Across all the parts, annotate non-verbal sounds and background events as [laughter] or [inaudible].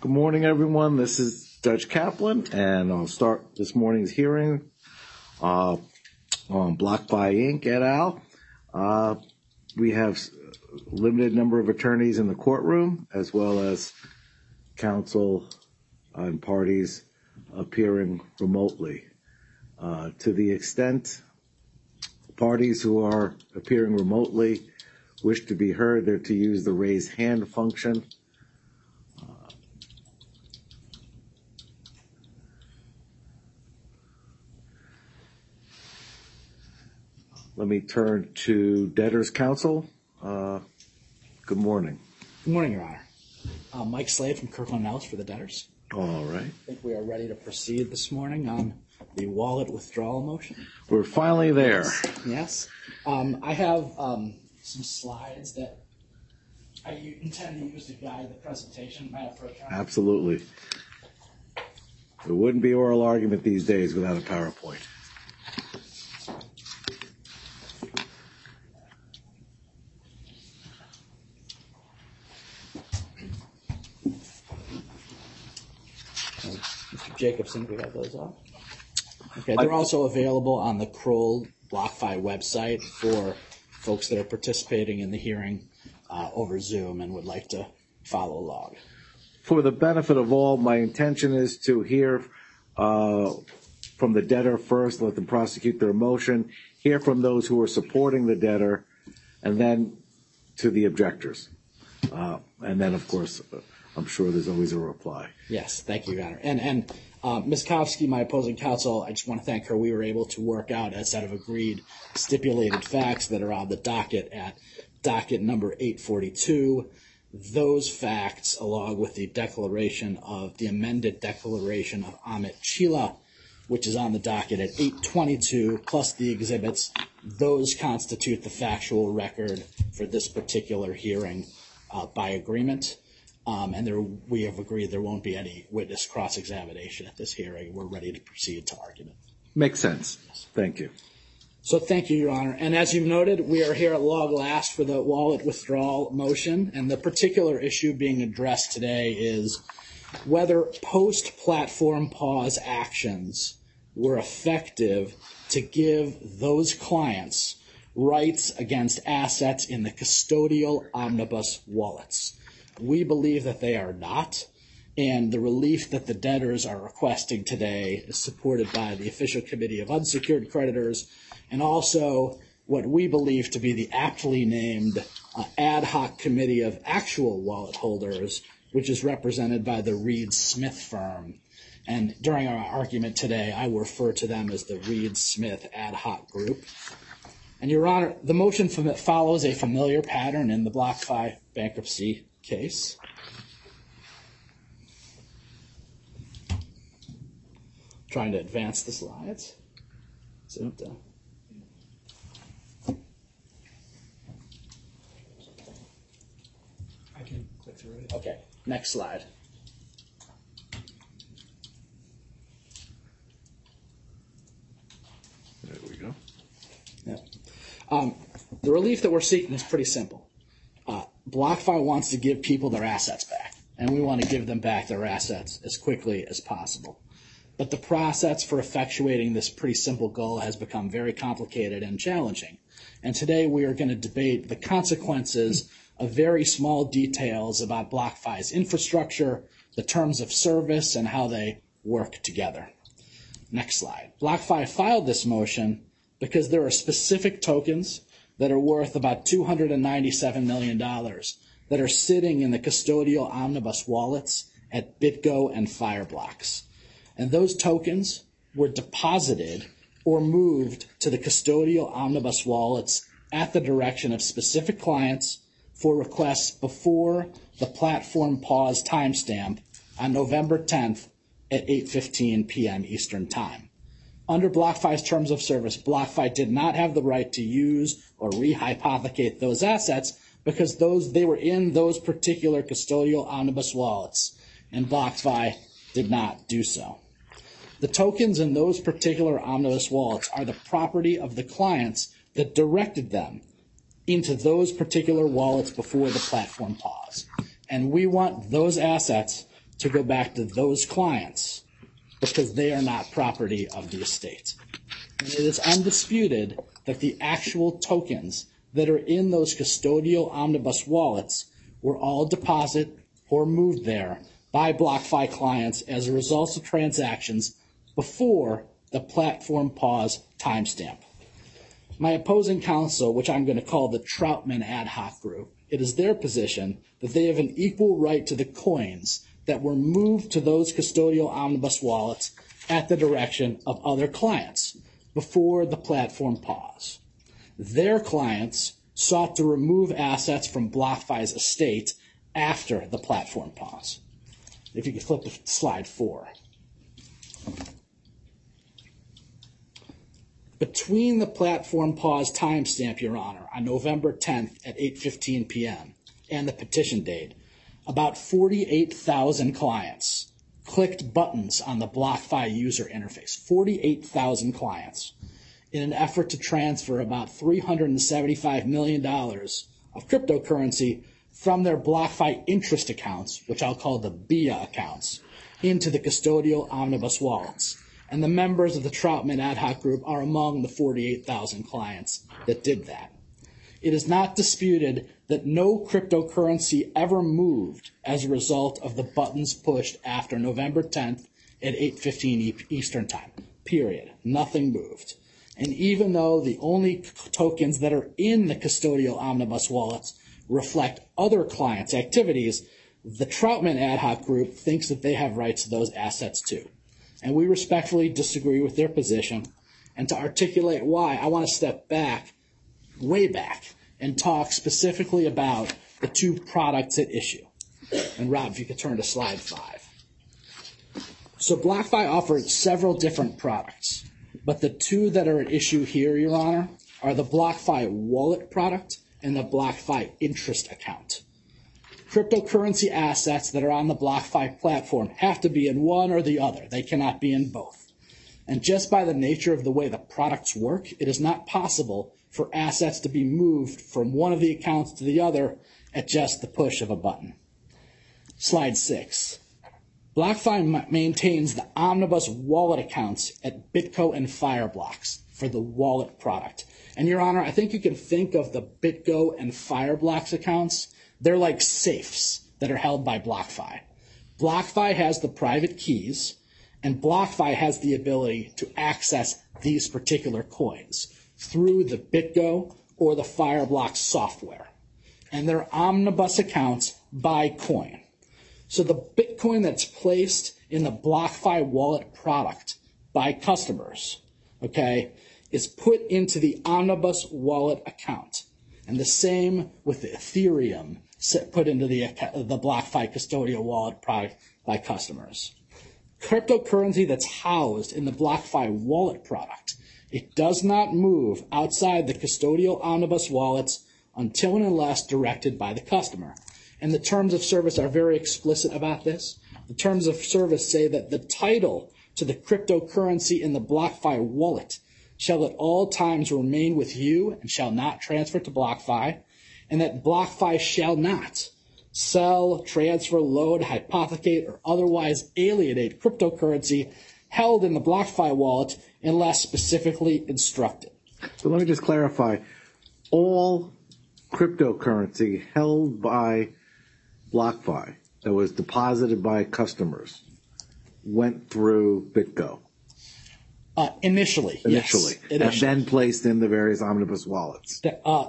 Good morning, everyone. This is Judge Kaplan, and I'll start this morning's hearing uh, on BlockFi, Inc. et al. Uh, we have limited number of attorneys in the courtroom, as well as counsel and parties appearing remotely. Uh, to the extent parties who are appearing remotely wish to be heard, they're to use the raise hand function. Let me turn to debtors' counsel. Uh, good morning. Good morning, Your Honor. Uh, Mike Slade from Kirkland & Ellis for the debtors. All right. I think we are ready to proceed this morning on the wallet withdrawal motion. We're finally there. Yes. Um, I have um, some slides that I intend to use to guide the presentation. Absolutely. There wouldn't be oral argument these days without a PowerPoint. Mr. Jacobson, we have those up? Okay. They're also available on the Kroll BlockFi website for folks that are participating in the hearing uh, over Zoom and would like to follow along. For the benefit of all, my intention is to hear uh, from the debtor first, let them prosecute their motion, hear from those who are supporting the debtor, and then to the objectors. Uh, and then, of course, I'm sure there's always a reply. Yes. Thank you, Your Honor. And Uh, Ms. Kovsky, my opposing counsel, I just want to thank her. We were able to work out a set of agreed stipulated facts that are on the docket at docket number 842. Those facts, along with the declaration of the amended declaration of Amit Cheela, which is on the docket at 822, plus the exhibits, those constitute the factual record for this particular hearing uh, by agreement. Um, and we have agreed there won't be any witness cross-examination at this hearing. We're ready to proceed to argument. Makes sense. Thank you. So thank you, Your Honor. And as you've noted, we are here at log last for the wallet withdrawal motion. And the particular issue being addressed today is whether post-platform pause actions were effective to give those clients rights against assets in the custodial omnibus wallets. We believe that they are not. And the relief that the debtors are requesting today is supported by the Official Committee of Unsecured Creditors and also what we believe to be the aptly named uh, Ad Hoc Committee of Actual Wallet Holders, which is represented by the Reed Smith firm. And during our argument today, I will refer to them as the Reed Smith Ad Hoc Group. And, Your Honor, the motion follows a familiar pattern in the BlockFi bankruptcy case. Trying to advance the slides. I can click through it. Okay, next slide. There we go. Yeah. Um, the relief that we're seeking is pretty simple. BlockFi wants to give people their assets back. And we want to give them back their assets as quickly as possible. But the process for effectuating this pretty simple goal has become very complicated and challenging. And today we are going to debate the consequences of very small details about BlockFi's infrastructure, the terms of service, and how they work together. Next slide. BlockFi filed this motion because there are specific tokens that are worth about $297 million that are sitting in the custodial omnibus wallets at BitGo and Fireblocks. And those tokens were deposited or moved to the custodial omnibus wallets at the direction of specific clients for requests before the platform pause timestamp on November 10th at 8.15 p.m. Eastern Time. Under BlockFi's terms of service, BlockFi did not have the right to use or rehypothecate those assets because those they were in those particular custodial omnibus wallets. And BlockFi did not do so. The tokens in those particular omnibus wallets are the property of the clients that directed them into those particular wallets before the platform pause. And we want those assets to go back to those clients because they are not property of the estate. And it is undisputed that the actual tokens that are in those custodial omnibus wallets were all deposited or moved there by BlockFi clients as a result of transactions before the platform pause timestamp. My opposing counsel, which I'm going to call the Troutman ad hoc group, it is their position that they have an equal right to the coins that were moved to those custodial omnibus wallets at the direction of other clients before the platform pause. Their clients sought to remove assets from BlockFi's estate after the platform pause. If you could flip to slide four. Between the platform pause timestamp, Your Honor, on November 10th at 8:15 p.m. and the petition date, about 48,000 clients clicked buttons on the BlockFi user interface. 48,000 clients in an effort to transfer about $375 million of cryptocurrency from their BlockFi interest accounts, which I'll call the BIA accounts, into the custodial omnibus wallets. And the members of the Troutman ad hoc group are among the 48,000 clients that did that. It is not disputed that no cryptocurrency ever moved as a result of the buttons pushed after November 10th at 8:15 Eastern Time. Period. Nothing moved. And even though the only tokens that are in the custodial omnibus wallets reflect other clients' activities, the Troutman ad hoc group thinks that they have rights to those assets too. And we respectfully disagree with their position. And to articulate why, I want to step back, way back, and talk specifically about the two products at issue. And Rob, if you could turn to slide five. So BlockFi offered several different products, but the two that are at issue here, Your Honor, are the BlockFi wallet product and the BlockFi interest account. Cryptocurrency assets that are on the BlockFi platform have to be in one or the other. They cannot be in both. And just by the nature of the way the products work, it is not possible for assets to be moved from one of the accounts to the other at just the push of a button. Slide six. BlockFi maintains the omnibus wallet accounts at BitGo and Fireblocks for the wallet product. And Your Honor, I think you can think of the BitGo and Fireblocks accounts. They're like safes that are held by BlockFi. BlockFi has the private keys, and BlockFi has the ability to access these particular coins through the BitGo or the Fireblocks software. And they're omnibus accounts by coin. So the Bitcoin that's placed in the BlockFi wallet product by customers, okay, is put into the omnibus wallet account. And the same with the Ethereum put into the, the BlockFi custodial wallet product by customers. Cryptocurrency that's housed in the BlockFi wallet product, it does not move outside the custodial omnibus wallets until and unless directed by the customer. And the terms of service are very explicit about this. The terms of service say that the title to the cryptocurrency in the BlockFi wallet shall at all times remain with you and shall not transfer to BlockFi, and that BlockFi shall not sell, transfer, load, hypothecate, or otherwise alienate cryptocurrency held in the BlockFi wallet unless specifically instructed. So let me just clarify. All cryptocurrency held by BlockFi that was deposited by customers went through BitGo. Uh, initially, initially, yes. and then placed in the various omnibus wallets. Uh,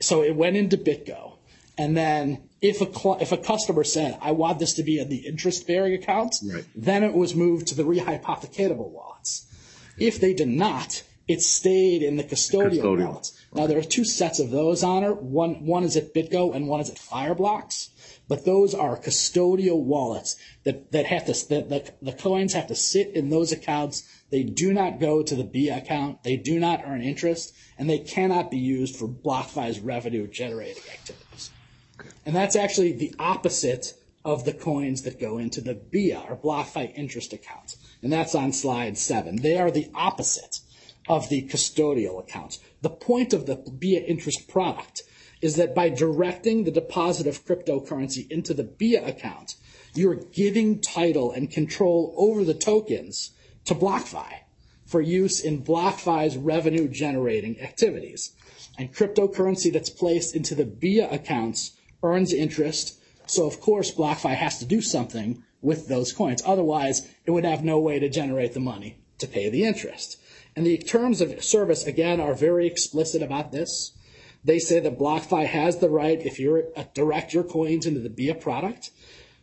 so it went into BitGo, and then if a cl- if a customer said, "I want this to be in the interest-bearing account," right. then it was moved to the rehypothecatable wallets. If they did not, it stayed in the custodial, custodial. wallets. Now there are two sets of those on it. One one is at BitGo and one is at Fireblocks. But those are custodial wallets that, that have to that the, the coins have to sit in those accounts. They do not go to the B account. They do not earn interest, and they cannot be used for BlockFi's revenue generating activities. Okay. And that's actually the opposite of the coins that go into the BIA or BlockFi interest accounts. And that's on slide seven. They are the opposite of the custodial accounts. The point of the BIA interest product is that by directing the deposit of cryptocurrency into the BIA account, you're giving title and control over the tokens to BlockFi for use in BlockFi's revenue generating activities. And cryptocurrency that's placed into the BIA accounts earns interest. So of course BlockFi has to do something with those coins. Otherwise, it would have no way to generate the money to pay the interest. And the terms of service, again, are very explicit about this. They say that BlockFi has the right, if you uh, direct your coins into the BIA product,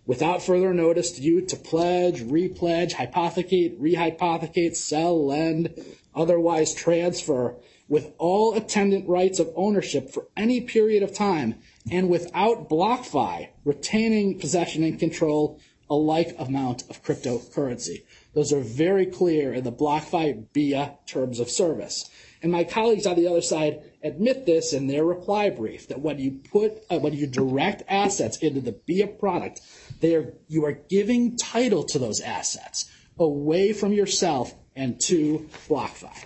without further notice to you to pledge, repledge, hypothecate, rehypothecate, sell, lend, otherwise transfer, with all attendant rights of ownership for any period of time, and without BlockFi retaining possession and control a like amount of cryptocurrency. Those are very clear in the BlockFi BIA terms of service. And my colleagues on the other side admit this in their reply brief that when you put uh, when you direct assets into the BIA product, they are you are giving title to those assets away from yourself and to BlockFi.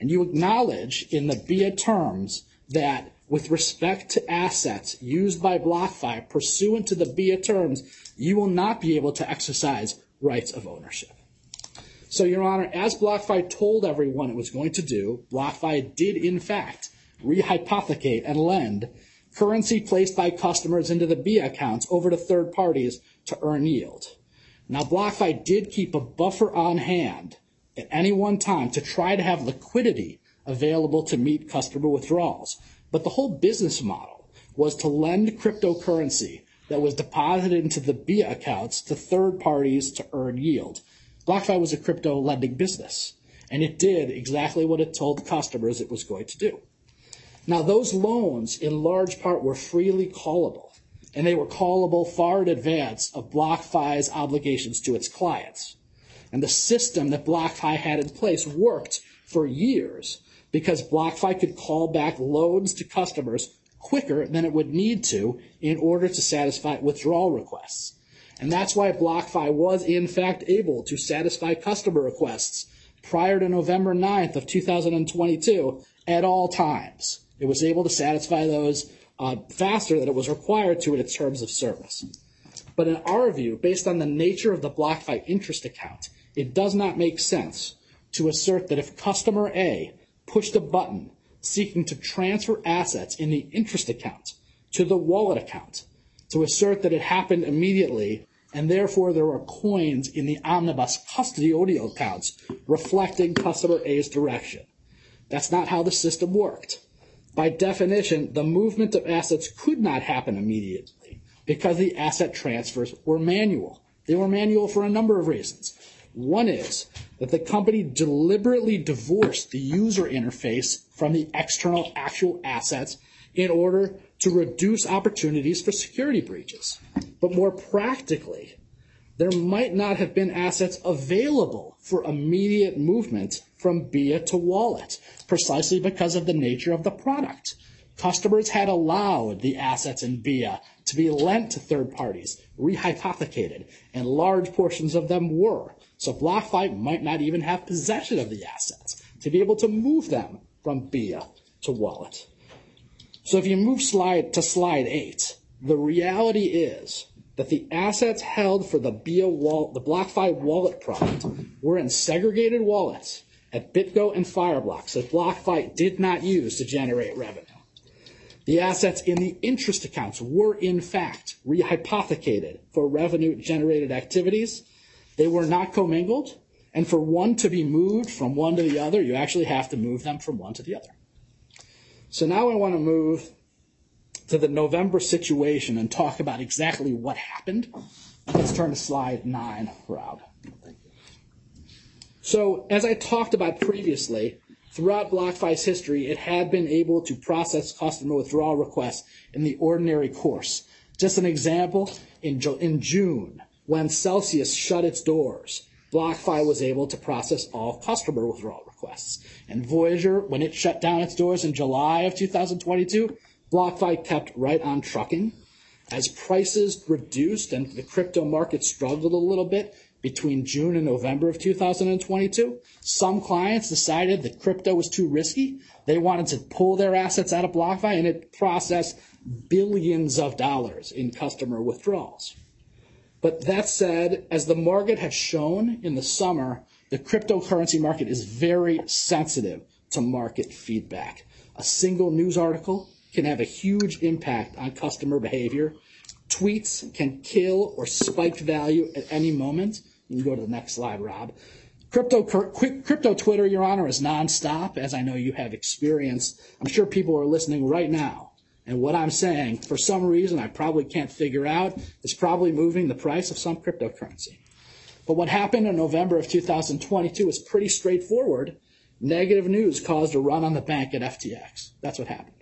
And you acknowledge in the BIA terms that with respect to assets used by BlockFi pursuant to the BIA terms, you will not be able to exercise rights of ownership. So, Your Honor, as BlockFi told everyone it was going to do, BlockFi did in fact rehypothecate and lend currency placed by customers into the B accounts over to third parties to earn yield. Now, BlockFi did keep a buffer on hand at any one time to try to have liquidity available to meet customer withdrawals. But the whole business model was to lend cryptocurrency that was deposited into the BIA accounts to third parties to earn yield. BlockFi was a crypto lending business, and it did exactly what it told customers it was going to do. Now, those loans, in large part, were freely callable, and they were callable far in advance of BlockFi's obligations to its clients. And the system that BlockFi had in place worked for years because BlockFi could call back loans to customers quicker than it would need to in order to satisfy withdrawal requests. And that's why BlockFi was in fact able to satisfy customer requests prior to November 9th of 2022 at all times. It was able to satisfy those uh, faster than it was required to in its terms of service. But in our view, based on the nature of the BlockFi interest account, it does not make sense to assert that if customer A pushed a button seeking to transfer assets in the interest account to the wallet account to assert that it happened immediately and therefore there are coins in the omnibus custodial accounts reflecting customer A's direction. That's not how the system worked. By definition, the movement of assets could not happen immediately because the asset transfers were manual. They were manual for a number of reasons. One is that the company deliberately divorced the user interface from the external actual assets in order to reduce opportunities for security breaches. But more practically, there might not have been assets available for immediate movement from BIA to wallet, precisely because of the nature of the product. Customers had allowed the assets in BIA to be lent to third parties, rehypothecated, and large portions of them were. So BlockFi might not even have possession of the assets to be able to move them from BIA to wallet. So if you move slide to slide eight, the reality is that the assets held for the BIA wallet, the BlockFi wallet product were in segregated wallets at BitGo and Fireblocks that BlockFi did not use to generate revenue. The assets in the interest accounts were in fact rehypothecated for revenue generated activities they were not commingled. And for one to be moved from one to the other, you actually have to move them from one to the other. So now I want to move to the November situation and talk about exactly what happened. Let's turn to slide nine, Rob. So as I talked about previously, throughout BlockFi's history, it had been able to process customer withdrawal requests in the ordinary course. Just an example, in, in June, when Celsius shut its doors, BlockFi was able to process all customer withdrawal requests. And Voyager, when it shut down its doors in July of 2022, BlockFi kept right on trucking. As prices reduced and the crypto market struggled a little bit, between June and November of 2022. Some clients decided that crypto was too risky. They wanted to pull their assets out of BlockFi and it processed billions of dollars in customer withdrawals. But that said, as the market has shown in the summer, the cryptocurrency market is very sensitive to market feedback. A single news article can have a huge impact on customer behavior. Tweets can kill or spike value at any moment. You can go to the next slide, Rob. Crypto, crypto Twitter, Your Honor, is nonstop, as I know you have experienced. I'm sure people are listening right now. And what I'm saying, for some reason I probably can't figure out, is probably moving the price of some cryptocurrency. But what happened in November of 2022 is pretty straightforward. Negative news caused a run on the bank at FTX. That's what happened.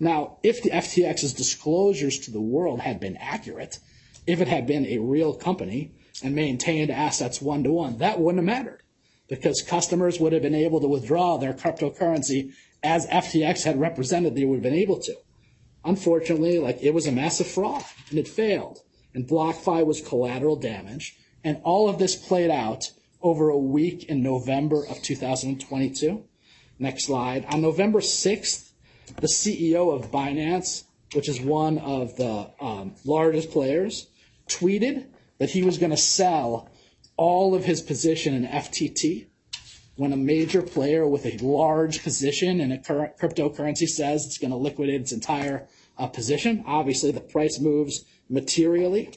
Now, if the FTX's disclosures to the world had been accurate, if it had been a real company and maintained assets one to one, that wouldn't have mattered because customers would have been able to withdraw their cryptocurrency as FTX had represented they would have been able to. Unfortunately, like it was a massive fraud and it failed and BlockFi was collateral damage and all of this played out over a week in November of 2022. Next slide. On November 6th, the CEO of Binance, which is one of the um, largest players, tweeted that he was going to sell all of his position in FTT. When a major player with a large position in a cryptocurrency says it's going to liquidate its entire uh, position, obviously the price moves materially.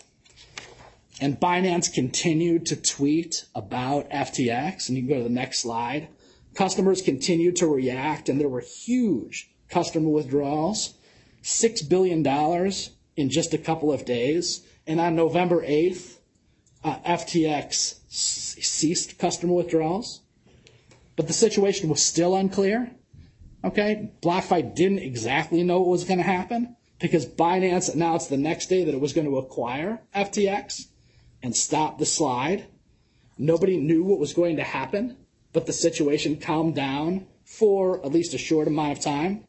And Binance continued to tweet about FTX, and you can go to the next slide. Customers continued to react, and there were huge customer withdrawals, $6 billion in just a couple of days. And on November 8th, uh, FTX ceased customer withdrawals. But the situation was still unclear. Okay, BlockFi didn't exactly know what was going to happen because Binance announced the next day that it was going to acquire FTX and stop the slide. Nobody knew what was going to happen, but the situation calmed down for at least a short amount of time.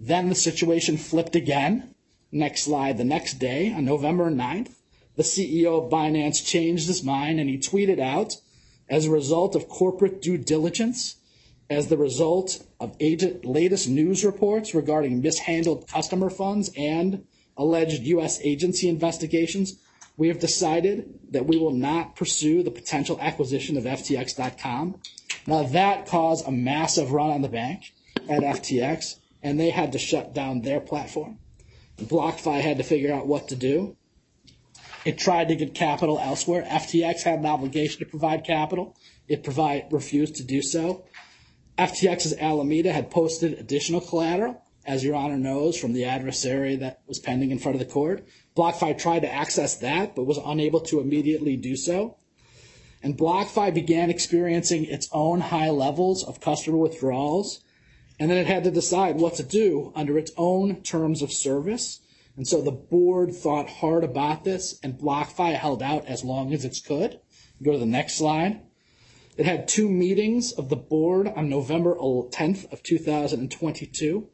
Then the situation flipped again. Next slide. The next day, on November 9th, the CEO of Binance changed his mind and he tweeted out, as a result of corporate due diligence, as the result of latest news reports regarding mishandled customer funds and alleged U.S. agency investigations, we have decided that we will not pursue the potential acquisition of FTX.com. Now that caused a massive run on the bank at FTX and they had to shut down their platform. BlockFi had to figure out what to do. It tried to get capital elsewhere. FTX had an obligation to provide capital. It provide, refused to do so. FTX's Alameda had posted additional collateral, as Your Honor knows, from the adversary that was pending in front of the court. BlockFi tried to access that, but was unable to immediately do so. And BlockFi began experiencing its own high levels of customer withdrawals and then it had to decide what to do under its own terms of service. And so the board thought hard about this, and BlockFi held out as long as it could. Go to the next slide. It had two meetings of the board on November 10th of 2022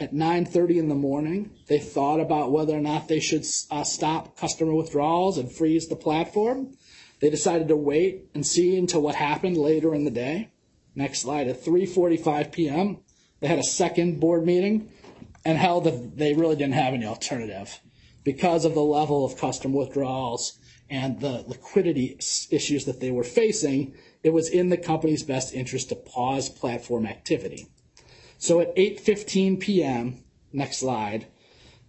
at 9:30 in the morning. They thought about whether or not they should uh, stop customer withdrawals and freeze the platform. They decided to wait and see until what happened later in the day. Next slide. At 3:45 p.m., they had a second board meeting and held that they really didn't have any alternative because of the level of custom withdrawals and the liquidity issues that they were facing. It was in the company's best interest to pause platform activity. So at 8:15 p.m., next slide,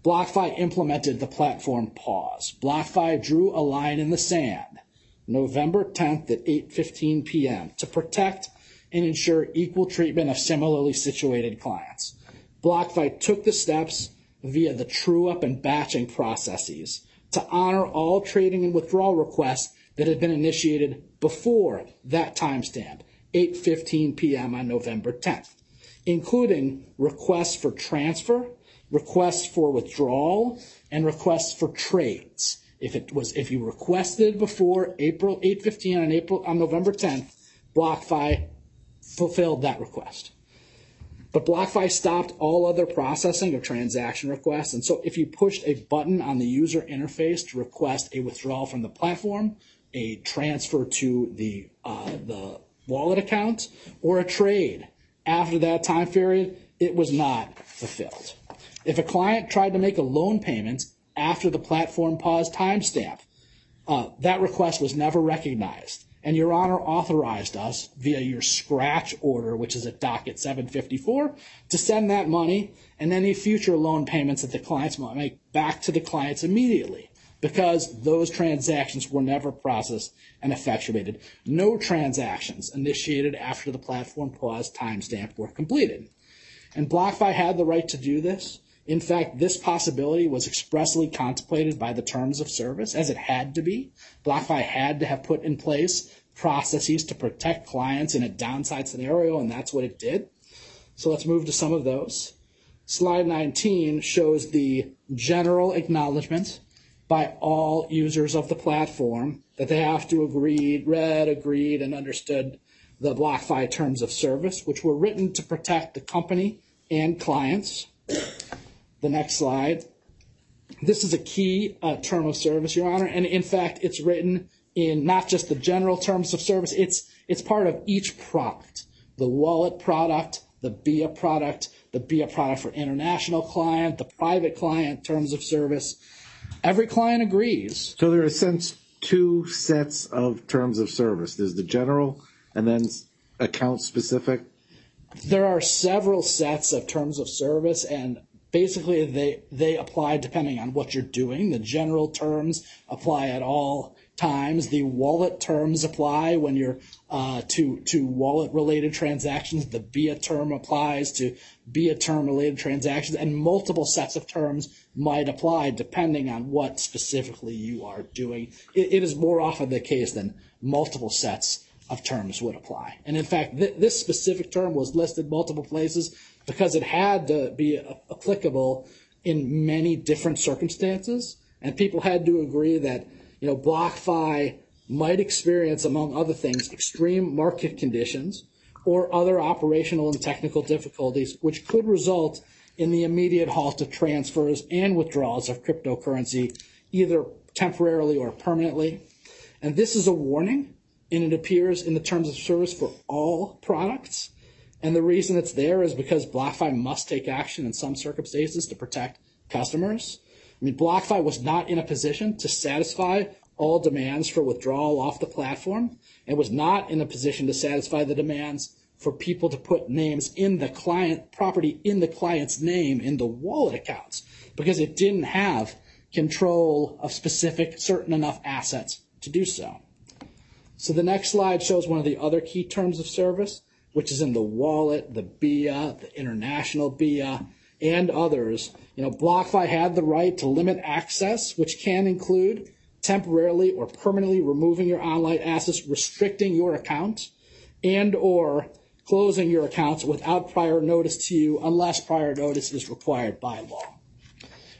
BlockFi implemented the platform pause. BlockFi drew a line in the sand November 10th at 8:15 p.m. to protect and ensure equal treatment of similarly situated clients. BlockFi took the steps via the true up and batching processes to honor all trading and withdrawal requests that had been initiated before that timestamp, 8:15 p.m. on November 10th, including requests for transfer, requests for withdrawal, and requests for trades. If it was if you requested before April 8:15 on April on November 10th, BlockFi fulfilled that request. But BlockFi stopped all other processing of transaction requests. And so if you pushed a button on the user interface to request a withdrawal from the platform, a transfer to the uh, the wallet account or a trade after that time period, it was not fulfilled. If a client tried to make a loan payment after the platform pause timestamp, uh, that request was never recognized. And Your Honor authorized us via your scratch order, which is at docket 754, to send that money and any future loan payments that the clients might make back to the clients immediately because those transactions were never processed and effectuated. No transactions initiated after the platform pause timestamp were completed. And BlockFi had the right to do this. In fact, this possibility was expressly contemplated by the terms of service, as it had to be. BlockFi had to have put in place processes to protect clients in a downside scenario, and that's what it did. So let's move to some of those. Slide 19 shows the general acknowledgement by all users of the platform that they have to agree, read, agreed, and understood the BlockFi terms of service, which were written to protect the company and clients. The next slide. This is a key uh, term of service, Your Honor, and in fact, it's written in not just the general terms of service, it's, it's part of each product. The wallet product, the BIA product, the BIA product for international client, the private client terms of service, Every client agrees. So there are, since two sets of terms of service. There's the general and then account specific. There are several sets of terms of service, and basically they they apply depending on what you're doing. The general terms apply at all times. The wallet terms apply when you're uh, to to wallet related transactions. The BIA term applies to BIA term related transactions, and multiple sets of terms might apply depending on what specifically you are doing. it, it is more often the case than multiple sets of terms would apply. And in fact, th- this specific term was listed multiple places because it had to be applicable in many different circumstances, and people had to agree that you know, BlockFi might experience, among other things, extreme market conditions or other operational and technical difficulties, which could result in the immediate halt of transfers and withdrawals of cryptocurrency, either temporarily or permanently. And this is a warning, and it appears in the terms of service for all products. And the reason it's there is because BlockFi must take action in some circumstances to protect customers. I mean, BlockFi was not in a position to satisfy all demands for withdrawal off the platform and was not in a position to satisfy the demands for people to put names in the client property in the client's name in the wallet accounts because it didn't have control of specific certain enough assets to do so. So the next slide shows one of the other key terms of service, which is in the wallet, the BIA, the international BIA, and others, you know, BlockFi had the right to limit access, which can include temporarily or permanently removing your online assets, restricting your account, and or closing your accounts without prior notice to you unless prior notice is required by law.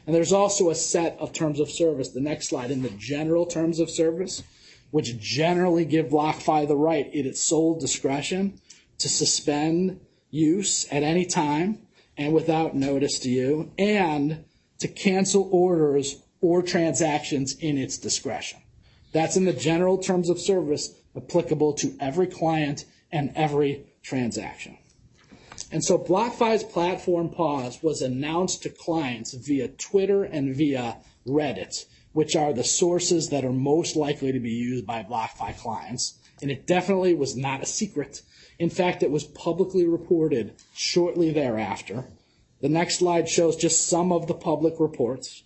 And there's also a set of terms of service, the next slide, in the general terms of service, which generally give BlockFi the right in its sole discretion to suspend use at any time and without notice to you, and to cancel orders or transactions in its discretion. That's in the general terms of service applicable to every client and every transaction. And so BlockFi's platform pause was announced to clients via Twitter and via Reddit, which are the sources that are most likely to be used by BlockFi clients. And it definitely was not a secret in fact, it was publicly reported shortly thereafter. The next slide shows just some of the public reports.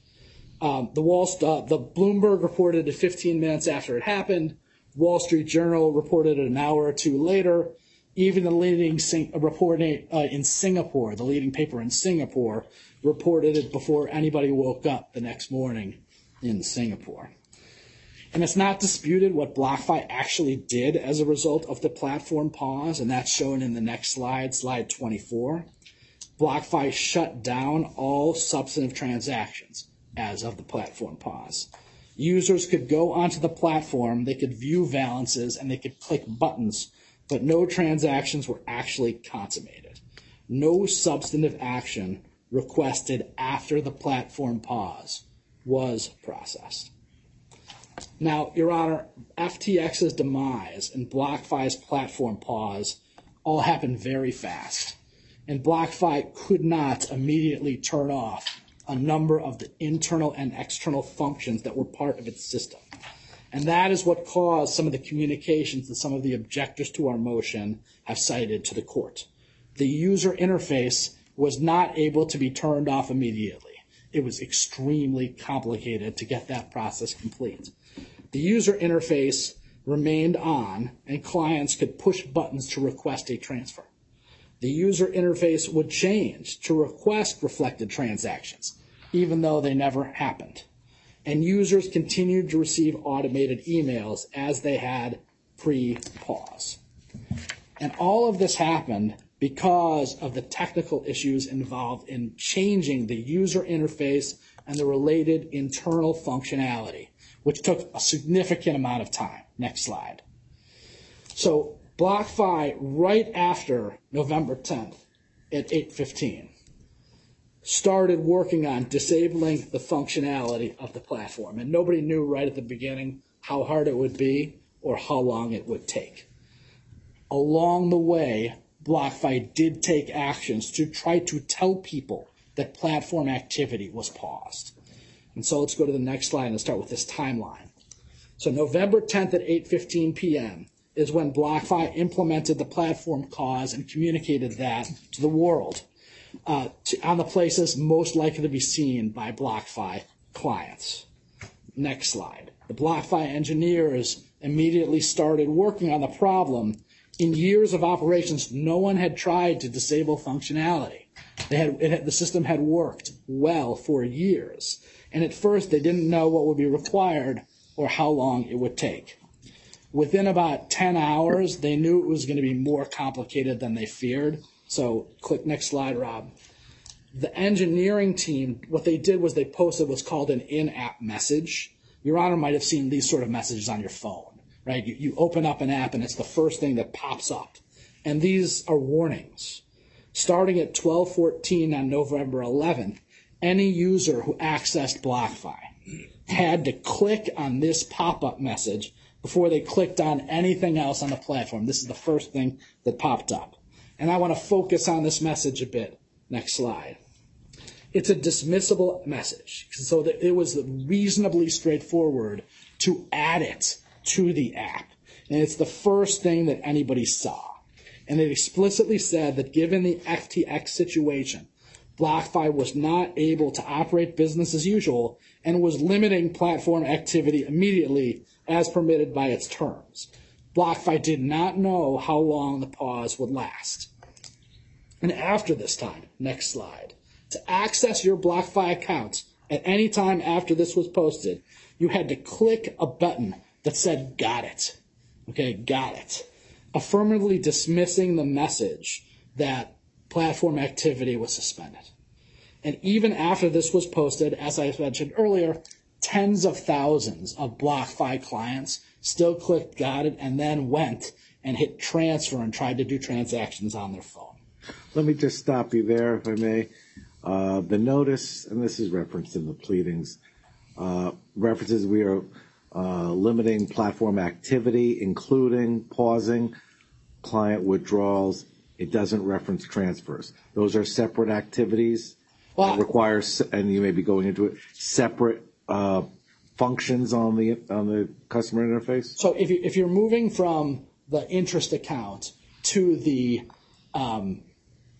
Um, the Wall, uh, the Bloomberg reported it 15 minutes after it happened. Wall Street Journal reported it an hour or two later. Even the leading sing- report uh, in Singapore, the leading paper in Singapore, reported it before anybody woke up the next morning in Singapore. And it's not disputed what BlockFi actually did as a result of the platform pause, and that's shown in the next slide, slide 24. BlockFi shut down all substantive transactions as of the platform pause. Users could go onto the platform, they could view balances, and they could click buttons, but no transactions were actually consummated. No substantive action requested after the platform pause was processed. Now, Your Honor, FTX's demise and BlockFi's platform pause all happened very fast. And BlockFi could not immediately turn off a number of the internal and external functions that were part of its system. And that is what caused some of the communications that some of the objectors to our motion have cited to the court. The user interface was not able to be turned off immediately. It was extremely complicated to get that process complete. The user interface remained on, and clients could push buttons to request a transfer. The user interface would change to request reflected transactions, even though they never happened. And users continued to receive automated emails as they had pre-pause. And all of this happened because of the technical issues involved in changing the user interface and the related internal functionality, which took a significant amount of time. Next slide. So BlockFi, right after November 10th at 8.15, started working on disabling the functionality of the platform. And nobody knew right at the beginning how hard it would be or how long it would take. Along the way, BlockFi did take actions to try to tell people that platform activity was paused. And so let's go to the next slide and start with this timeline. So November 10th at 8.15 p.m. is when BlockFi implemented the platform pause and communicated that to the world uh, to, on the places most likely to be seen by BlockFi clients. Next slide. The BlockFi engineers immediately started working on the problem. In years of operations, no one had tried to disable functionality. Had, had, the system had worked well for years. And at first, they didn't know what would be required or how long it would take. Within about 10 hours, they knew it was going to be more complicated than they feared. So click next slide, Rob. The engineering team, what they did was they posted what's called an in-app message. Your Honor might have seen these sort of messages on your phone, right? You, you open up an app and it's the first thing that pops up. And these are warnings. Starting at 1214 on November 11th, any user who accessed BlockFi had to click on this pop-up message before they clicked on anything else on the platform. This is the first thing that popped up. And I want to focus on this message a bit. Next slide. It's a dismissible message. So that it was reasonably straightforward to add it to the app. And it's the first thing that anybody saw. And it explicitly said that given the FTX situation, BlockFi was not able to operate business as usual and was limiting platform activity immediately as permitted by its terms. BlockFi did not know how long the pause would last. And after this time, next slide, to access your BlockFi account at any time after this was posted, you had to click a button that said, got it. Okay, got it. Affirmatively dismissing the message that platform activity was suspended. And even after this was posted, as I mentioned earlier, tens of thousands of BlockFi clients still clicked got it and then went and hit transfer and tried to do transactions on their phone. Let me just stop you there, if I may. Uh, the notice, and this is referenced in the pleadings, uh, references we are uh, limiting platform activity, including pausing client withdrawals. It doesn't reference transfers. Those are separate activities well, that require, and you may be going into it, separate uh, functions on the on the customer interface? So if you if you're moving from the interest account to the um,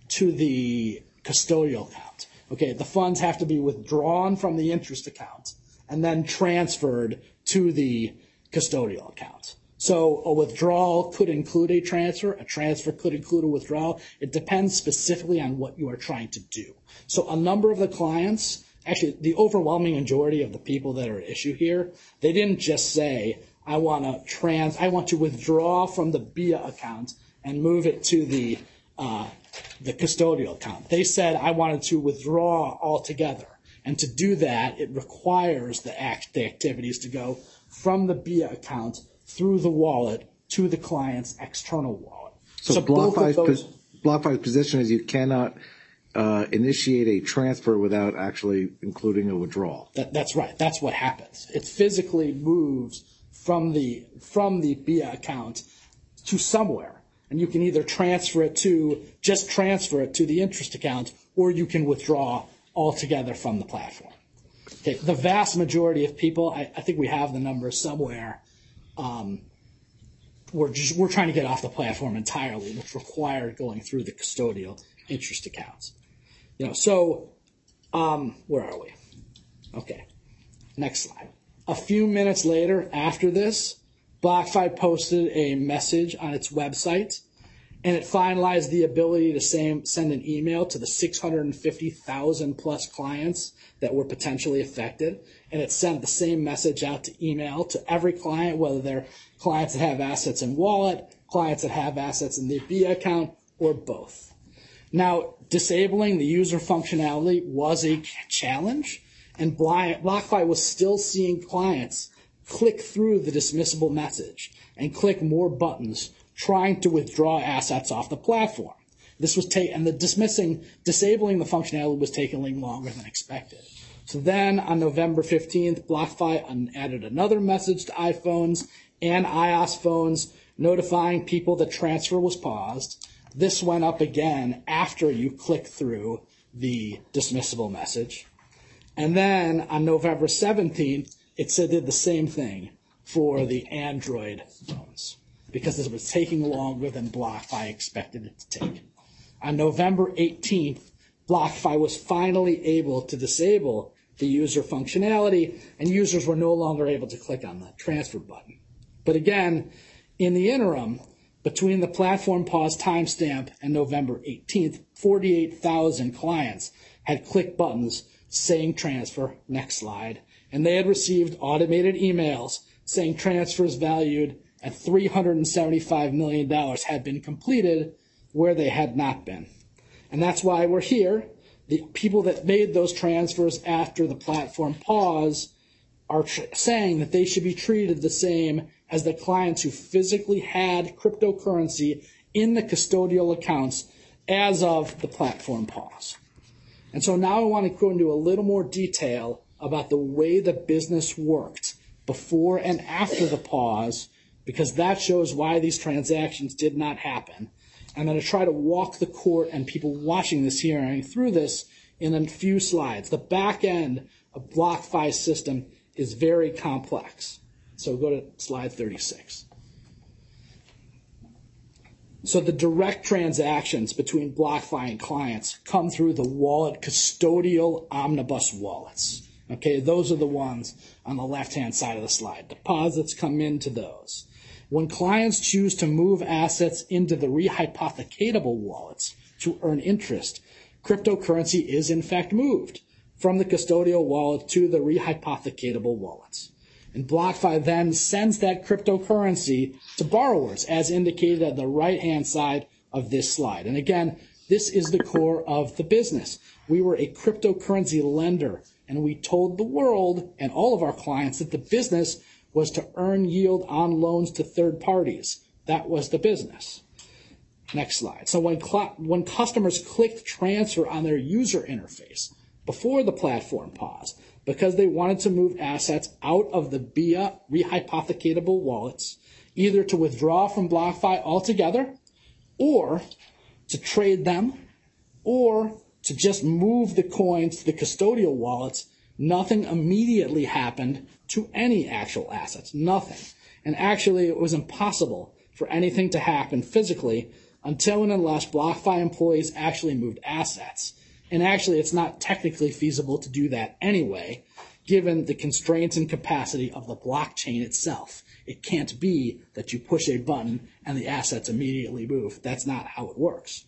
to the custodial account, okay, the funds have to be withdrawn from the interest account and then transferred to the custodial account. So a withdrawal could include a transfer. A transfer could include a withdrawal. It depends specifically on what you are trying to do. So a number of the clients actually the overwhelming majority of the people that are at issue here, they didn't just say, I want to trans, I want to withdraw from the BIA account and move it to the uh, the custodial account. They said I wanted to withdraw altogether, and to do that, it requires the act the activities to go from the BIA account through the wallet to the client's external wallet. So, so BlockFi's, those, BlockFi's position is you cannot uh, initiate a transfer without actually including a withdrawal. That, that's right. That's what happens. It physically moves from the from the BIA account to somewhere, and you can either transfer it to just transfer it to the interest account, or you can withdraw altogether from the platform. Okay, the vast majority of people, I, I think we have the numbers somewhere. Um, we're just we're trying to get off the platform entirely, which required going through the custodial interest accounts. You know, so um, where are we? Okay, next slide. A few minutes later, after this, BlockFi posted a message on its website, and it finalized the ability to same, send an email to the 650,000 plus clients that were potentially affected, and it sent the same message out to email to every client, whether they're clients that have assets in wallet, clients that have assets in the BIA account, or both. Now, disabling the user functionality was a challenge, and BlockFi was still seeing clients click through the dismissible message and click more buttons trying to withdraw assets off the platform. This was and the dismissing, disabling the functionality was taking longer than expected. So then on November 15th, BlockFi added another message to iPhones and iOS phones notifying people the transfer was paused. This went up again after you click through the dismissible message. And then on November 17th, it said did the same thing for the Android phones because this was taking longer than BlockFi expected it to take. On November 18th, BlockFi was finally able to disable the user functionality and users were no longer able to click on the transfer button. But again, in the interim, between the platform pause timestamp and November 18th, 48,000 clients had clicked buttons saying transfer, next slide, and they had received automated emails saying transfers valued at $375 million had been completed where they had not been. And that's why we're here. The people that made those transfers after the platform pause are tr- saying that they should be treated the same as the clients who physically had cryptocurrency in the custodial accounts as of the platform pause. And so now I want to go into a little more detail about the way the business worked before and after the pause, because that shows why these transactions did not happen. I'm going to try to walk the court and people watching this hearing through this in a few slides. The back end of BlockFi's system is very complex. So go to slide 36. So the direct transactions between BlockFi and clients come through the wallet custodial omnibus wallets. Okay, those are the ones on the left-hand side of the slide. Deposits come into those. When clients choose to move assets into the rehypothecatable wallets to earn interest, cryptocurrency is in fact moved from the custodial wallet to the rehypothecatable wallets. And BlockFi then sends that cryptocurrency to borrowers, as indicated at the right-hand side of this slide. And again, this is the core of the business. We were a cryptocurrency lender, and we told the world and all of our clients that the business was to earn yield on loans to third parties. That was the business. Next slide. So when, cl- when customers clicked transfer on their user interface before the platform pause, because they wanted to move assets out of the BIA rehypothecatable wallets, either to withdraw from BlockFi altogether, or to trade them, or to just move the coins to the custodial wallets, nothing immediately happened to any actual assets. Nothing. And actually, it was impossible for anything to happen physically until and unless BlockFi employees actually moved assets. And actually, it's not technically feasible to do that anyway, given the constraints and capacity of the blockchain itself. It can't be that you push a button and the assets immediately move. That's not how it works.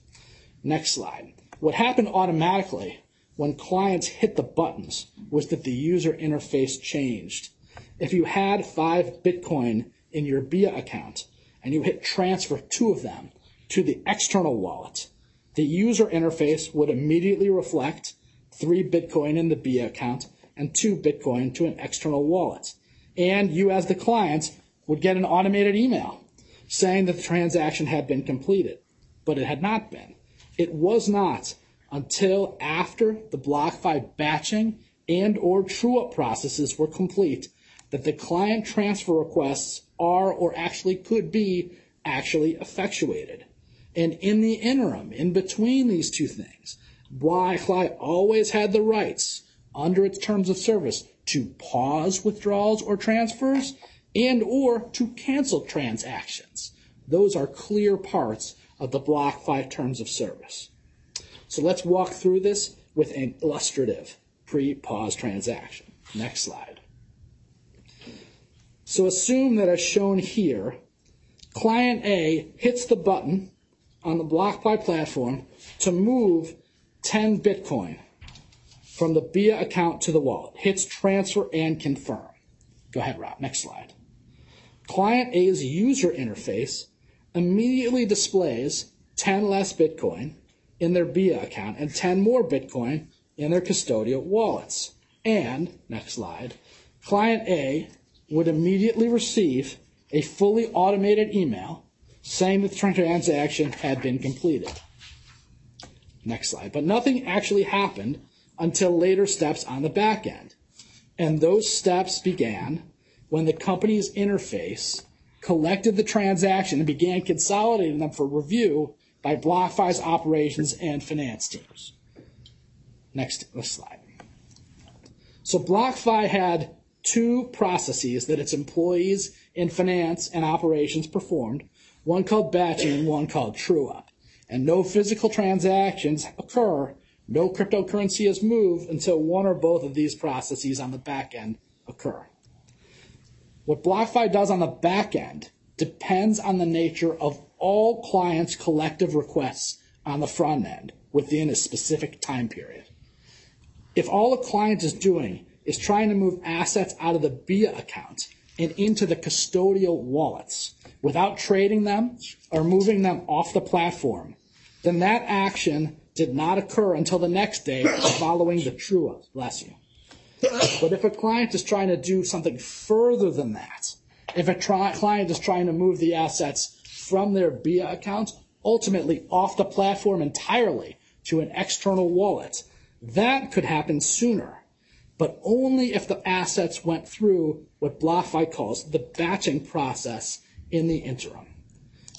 Next slide. What happened automatically when clients hit the buttons was that the user interface changed. If you had five Bitcoin in your BIA account and you hit transfer two of them to the external wallet, the user interface would immediately reflect three Bitcoin in the BIA account and two Bitcoin to an external wallet. And you as the client would get an automated email saying that the transaction had been completed, but it had not been. It was not until after the BlockFi batching and or true-up processes were complete that the client transfer requests are or actually could be actually effectuated. And in the interim, in between these two things, BlockFi always had the rights under its terms of service to pause withdrawals or transfers and or to cancel transactions. Those are clear parts of the BlockFi terms of service. So let's walk through this with an illustrative pre-pause transaction. Next slide. So assume that as shown here, client A hits the button on the BlockFi platform to move 10 Bitcoin from the BIA account to the wallet. Hits transfer and confirm. Go ahead, Rob. Next slide. Client A's user interface immediately displays 10 less Bitcoin in their BIA account and 10 more Bitcoin in their custodial wallets. And, next slide, client A would immediately receive a fully automated email saying that the transaction had been completed. Next slide. But nothing actually happened until later steps on the back end. And those steps began when the company's interface collected the transaction and began consolidating them for review by BlockFi's operations and finance teams. Next slide. So BlockFi had two processes that its employees in finance and operations performed, one called batching and one called true up. And no physical transactions occur, no cryptocurrency is moved until one or both of these processes on the back end occur. What BlockFi does on the back end depends on the nature of all clients' collective requests on the front end within a specific time period. If all a client is doing is trying to move assets out of the BIA account and into the custodial wallets without trading them or moving them off the platform, then that action did not occur until the next day following the true up. Bless you. But if a client is trying to do something further than that, if a tri- client is trying to move the assets from their BIA account ultimately off the platform entirely to an external wallet, that could happen sooner, but only if the assets went through what BlockFi calls the batching process in the interim.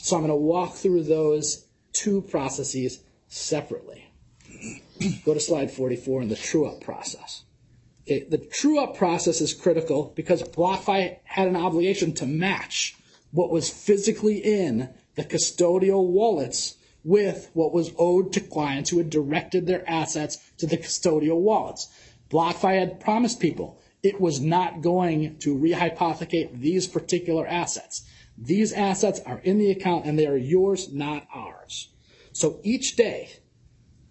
So I'm going to walk through those two processes separately. [clears throat] Go to slide 44 in the true up process. Okay, the true up process is critical because BlockFi had an obligation to match what was physically in the custodial wallets with what was owed to clients who had directed their assets to the custodial wallets. BlockFi had promised people it was not going to rehypothecate these particular assets. These assets are in the account and they are yours, not ours. So each day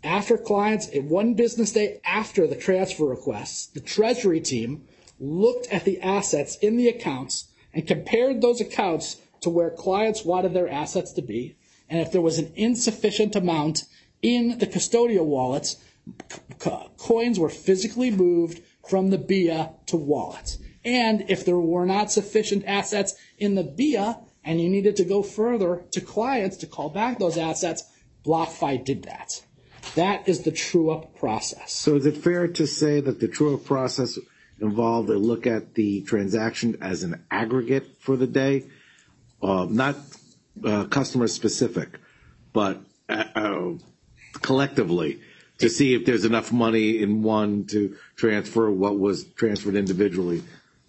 after clients, one business day after the transfer requests, the treasury team looked at the assets in the accounts and compared those accounts to where clients wanted their assets to be. And if there was an insufficient amount in the custodial wallets, coins were physically moved from the BIA to wallets. And if there were not sufficient assets in the BIA and you needed to go further to clients to call back those assets, BlockFi did that. That is the true up process. So is it fair to say that the true up process involved a look at the transaction as an aggregate for the day, uh, not uh, customer specific, but uh, uh, collectively to see if there's enough money in one to transfer what was transferred individually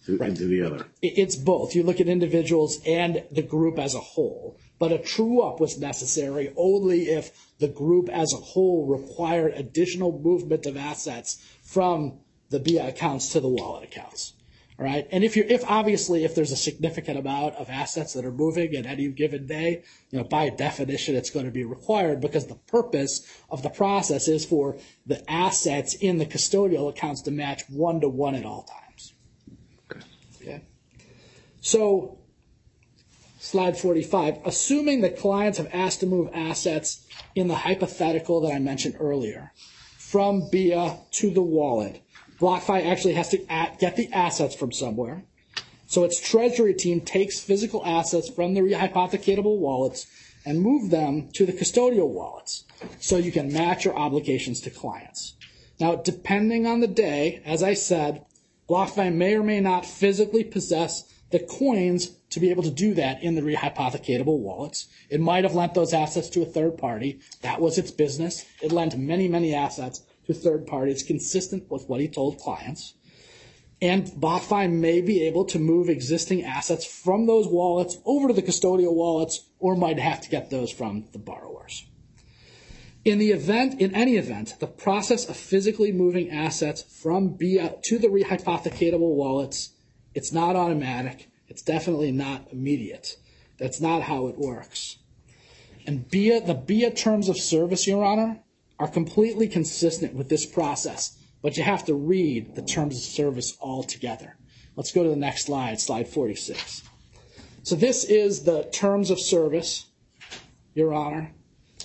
to, right. into the other? It's both. You look at individuals and the group as a whole but a true up was necessary only if the group as a whole required additional movement of assets from the BIA accounts to the wallet accounts. All right. And if you if obviously if there's a significant amount of assets that are moving at any given day, you know, by definition it's going to be required because the purpose of the process is for the assets in the custodial accounts to match one to one at all times. Okay. okay. So slide 45, assuming that clients have asked to move assets in the hypothetical that I mentioned earlier from BIA to the wallet, BlockFi actually has to get the assets from somewhere. So its treasury team takes physical assets from the rehypothecatable wallets and move them to the custodial wallets so you can match your obligations to clients. Now, depending on the day, as I said, BlockFi may or may not physically possess the coins to be able to do that in the rehypothecatable wallets. It might have lent those assets to a third party. That was its business. It lent many, many assets to third parties consistent with what he told clients. And BlockFi may be able to move existing assets from those wallets over to the custodial wallets or might have to get those from the borrowers. In the event, in any event, the process of physically moving assets from BIA to the rehypothecatable wallets, it's not automatic. It's definitely not immediate. That's not how it works. And BIA, the BIA terms of service, Your Honor, are completely consistent with this process, but you have to read the terms of service all together. Let's go to the next slide, slide 46. So this is the terms of service, Your Honor.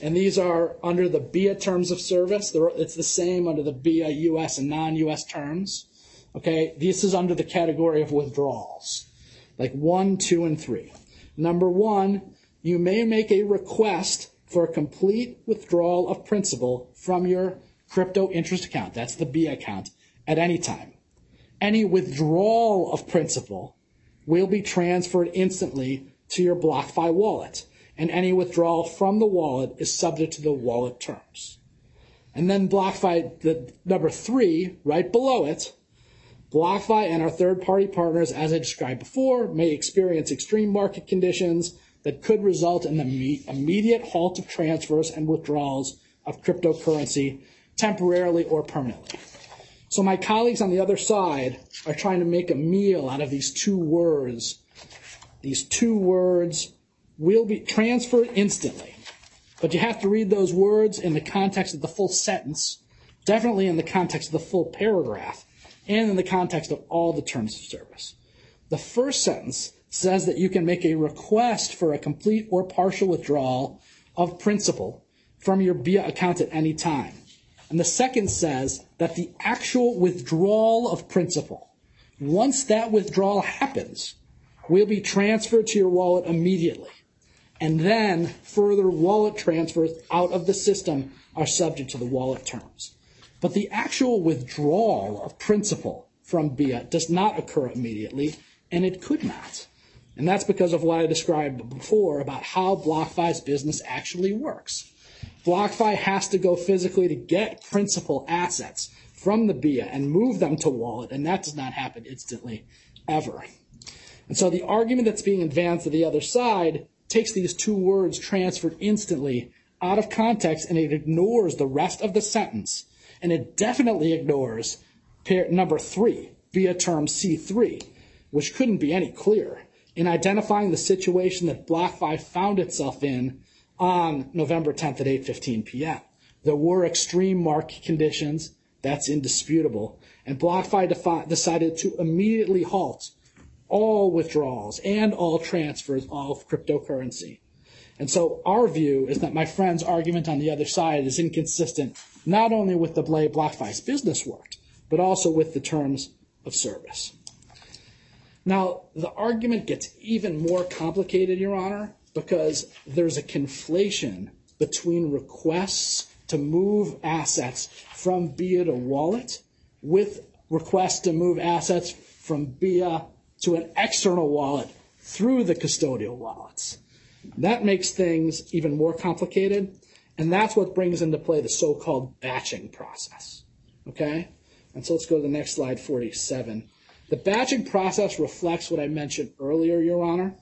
And these are under the BIA terms of service. It's the same under the BIA US and non-US terms. Okay, this is under the category of withdrawals, like one, two, and three. Number one, you may make a request for a complete withdrawal of principal from your crypto interest account. That's the B account at any time. Any withdrawal of principal will be transferred instantly to your BlockFi wallet and any withdrawal from the wallet is subject to the wallet terms. And then BlockFi, the number three, right below it, BlockFi and our third-party partners, as I described before, may experience extreme market conditions that could result in the immediate halt of transfers and withdrawals of cryptocurrency temporarily or permanently. So my colleagues on the other side are trying to make a meal out of these two words. These two words will be transferred instantly. But you have to read those words in the context of the full sentence, definitely in the context of the full paragraph, and in the context of all the terms of service. The first sentence says that you can make a request for a complete or partial withdrawal of principal from your BIA account at any time. And the second says that the actual withdrawal of principal, once that withdrawal happens, will be transferred to your wallet immediately and then further wallet transfers out of the system are subject to the wallet terms. But the actual withdrawal of principal from BIA does not occur immediately, and it could not. And that's because of what I described before about how BlockFi's business actually works. BlockFi has to go physically to get principal assets from the BIA and move them to wallet, and that does not happen instantly, ever. And so the argument that's being advanced to the other side takes these two words transferred instantly out of context and it ignores the rest of the sentence. And it definitely ignores number three, BIA term C3, which couldn't be any clearer in identifying the situation that BlockFi found itself in on November 10th at 8.15 p.m. There were extreme market conditions. That's indisputable. And BlockFi decided to immediately halt all withdrawals and all transfers of cryptocurrency. And so our view is that my friend's argument on the other side is inconsistent not only with the way BlockFi's business worked, but also with the terms of service. Now, the argument gets even more complicated, Your Honor, because there's a conflation between requests to move assets from BIA to wallet with requests to move assets from BIA to an external wallet through the custodial wallets. That makes things even more complicated, and that's what brings into play the so-called batching process. Okay? And so let's go to the next slide, 47. The batching process reflects what I mentioned earlier, Your Honor.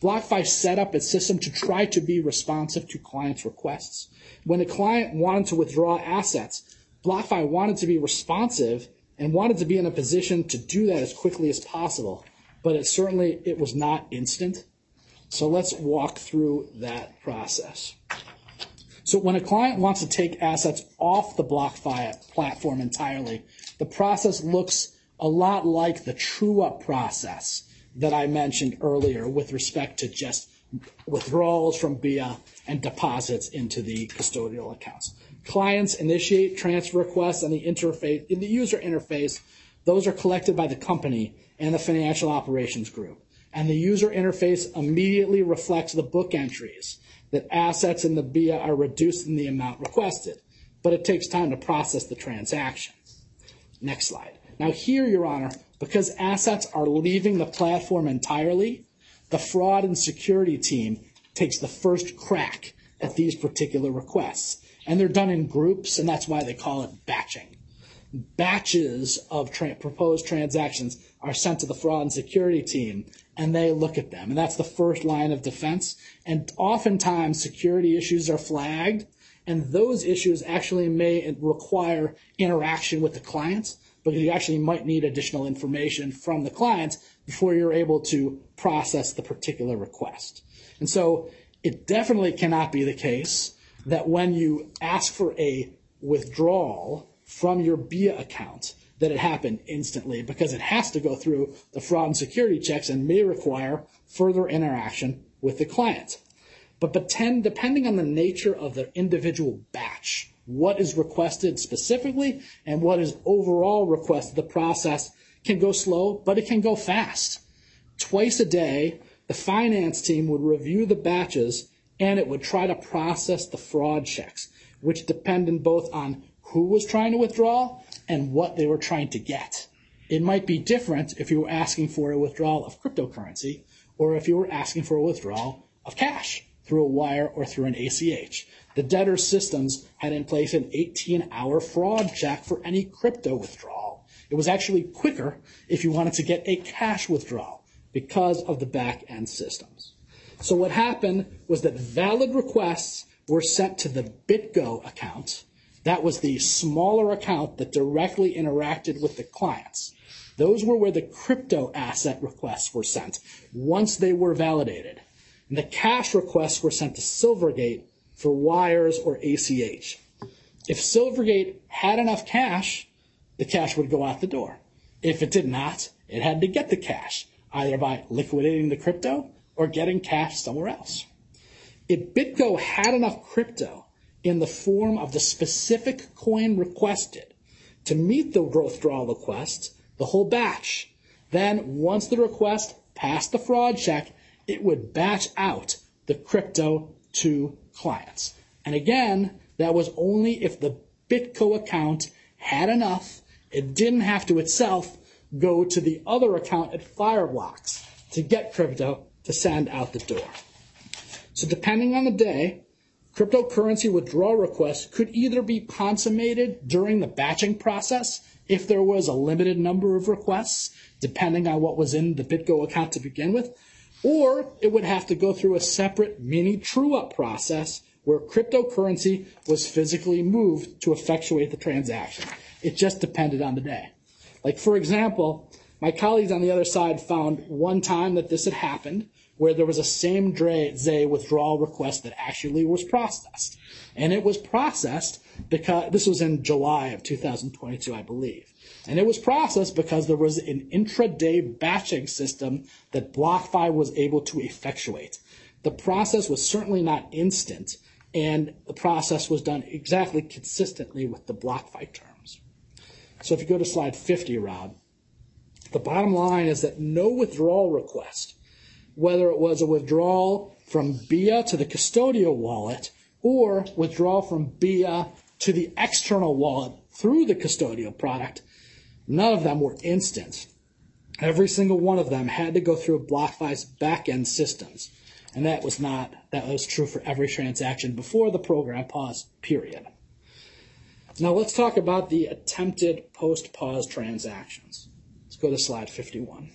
BlockFi set up its system to try to be responsive to clients' requests. When a client wanted to withdraw assets, BlockFi wanted to be responsive and wanted to be in a position to do that as quickly as possible but it certainly it was not instant. So let's walk through that process. So when a client wants to take assets off the BlockFi platform entirely, the process looks a lot like the true up process that I mentioned earlier with respect to just withdrawals from BIA and deposits into the custodial accounts. Clients initiate transfer requests on the interface in the user interface. Those are collected by the company and the financial operations group. And the user interface immediately reflects the book entries that assets in the BIA are reduced in the amount requested, but it takes time to process the transaction. Next slide. Now here, Your Honor, because assets are leaving the platform entirely, the fraud and security team takes the first crack at these particular requests. And they're done in groups, and that's why they call it batching. Batches of tra- proposed transactions are sent to the fraud and security team, and they look at them. And that's the first line of defense. And oftentimes, security issues are flagged, and those issues actually may require interaction with the clients because you actually might need additional information from the clients before you're able to process the particular request. And so it definitely cannot be the case that when you ask for a withdrawal from your BIA account, that it happened instantly because it has to go through the fraud and security checks and may require further interaction with the client. But depending on the nature of the individual batch, what is requested specifically and what is overall requested, the process can go slow, but it can go fast. Twice a day, the finance team would review the batches and it would try to process the fraud checks, which depended both on who was trying to withdraw and what they were trying to get. It might be different if you were asking for a withdrawal of cryptocurrency or if you were asking for a withdrawal of cash through a wire or through an ACH. The debtor systems had in place an 18 hour fraud check for any crypto withdrawal. It was actually quicker if you wanted to get a cash withdrawal because of the back end systems. So what happened was that valid requests were sent to the BitGo account. That was the smaller account that directly interacted with the clients. Those were where the crypto asset requests were sent once they were validated. And the cash requests were sent to Silvergate for wires or ACH. If Silvergate had enough cash, the cash would go out the door. If it did not, it had to get the cash, either by liquidating the crypto or getting cash somewhere else. If BitGo had enough crypto in the form of the specific coin requested to meet the withdrawal request, the whole batch, then once the request passed the fraud check, it would batch out the crypto to clients. And again, that was only if the BitGo account had enough. It didn't have to itself go to the other account at Fireblocks to get crypto to send out the door. So depending on the day, cryptocurrency withdrawal requests could either be consummated during the batching process if there was a limited number of requests, depending on what was in the BitGo account to begin with, or it would have to go through a separate mini true up process where cryptocurrency was physically moved to effectuate the transaction. It just depended on the day. Like, for example, my colleagues on the other side found one time that this had happened where there was a same day withdrawal request that actually was processed. And it was processed because this was in July of 2022, I believe. And it was processed because there was an intraday batching system that BlockFi was able to effectuate. The process was certainly not instant, and the process was done exactly consistently with the BlockFi terms. So if you go to slide 50, Rob, the bottom line is that no withdrawal request, whether it was a withdrawal from BIA to the custodial wallet or withdrawal from BIA to the external wallet through the custodial product, none of them were instant. Every single one of them had to go through BlockFi's back-end systems. And that was not, that was true for every transaction before the program pause period. Now let's talk about the attempted post-pause transactions Let's go to slide 51.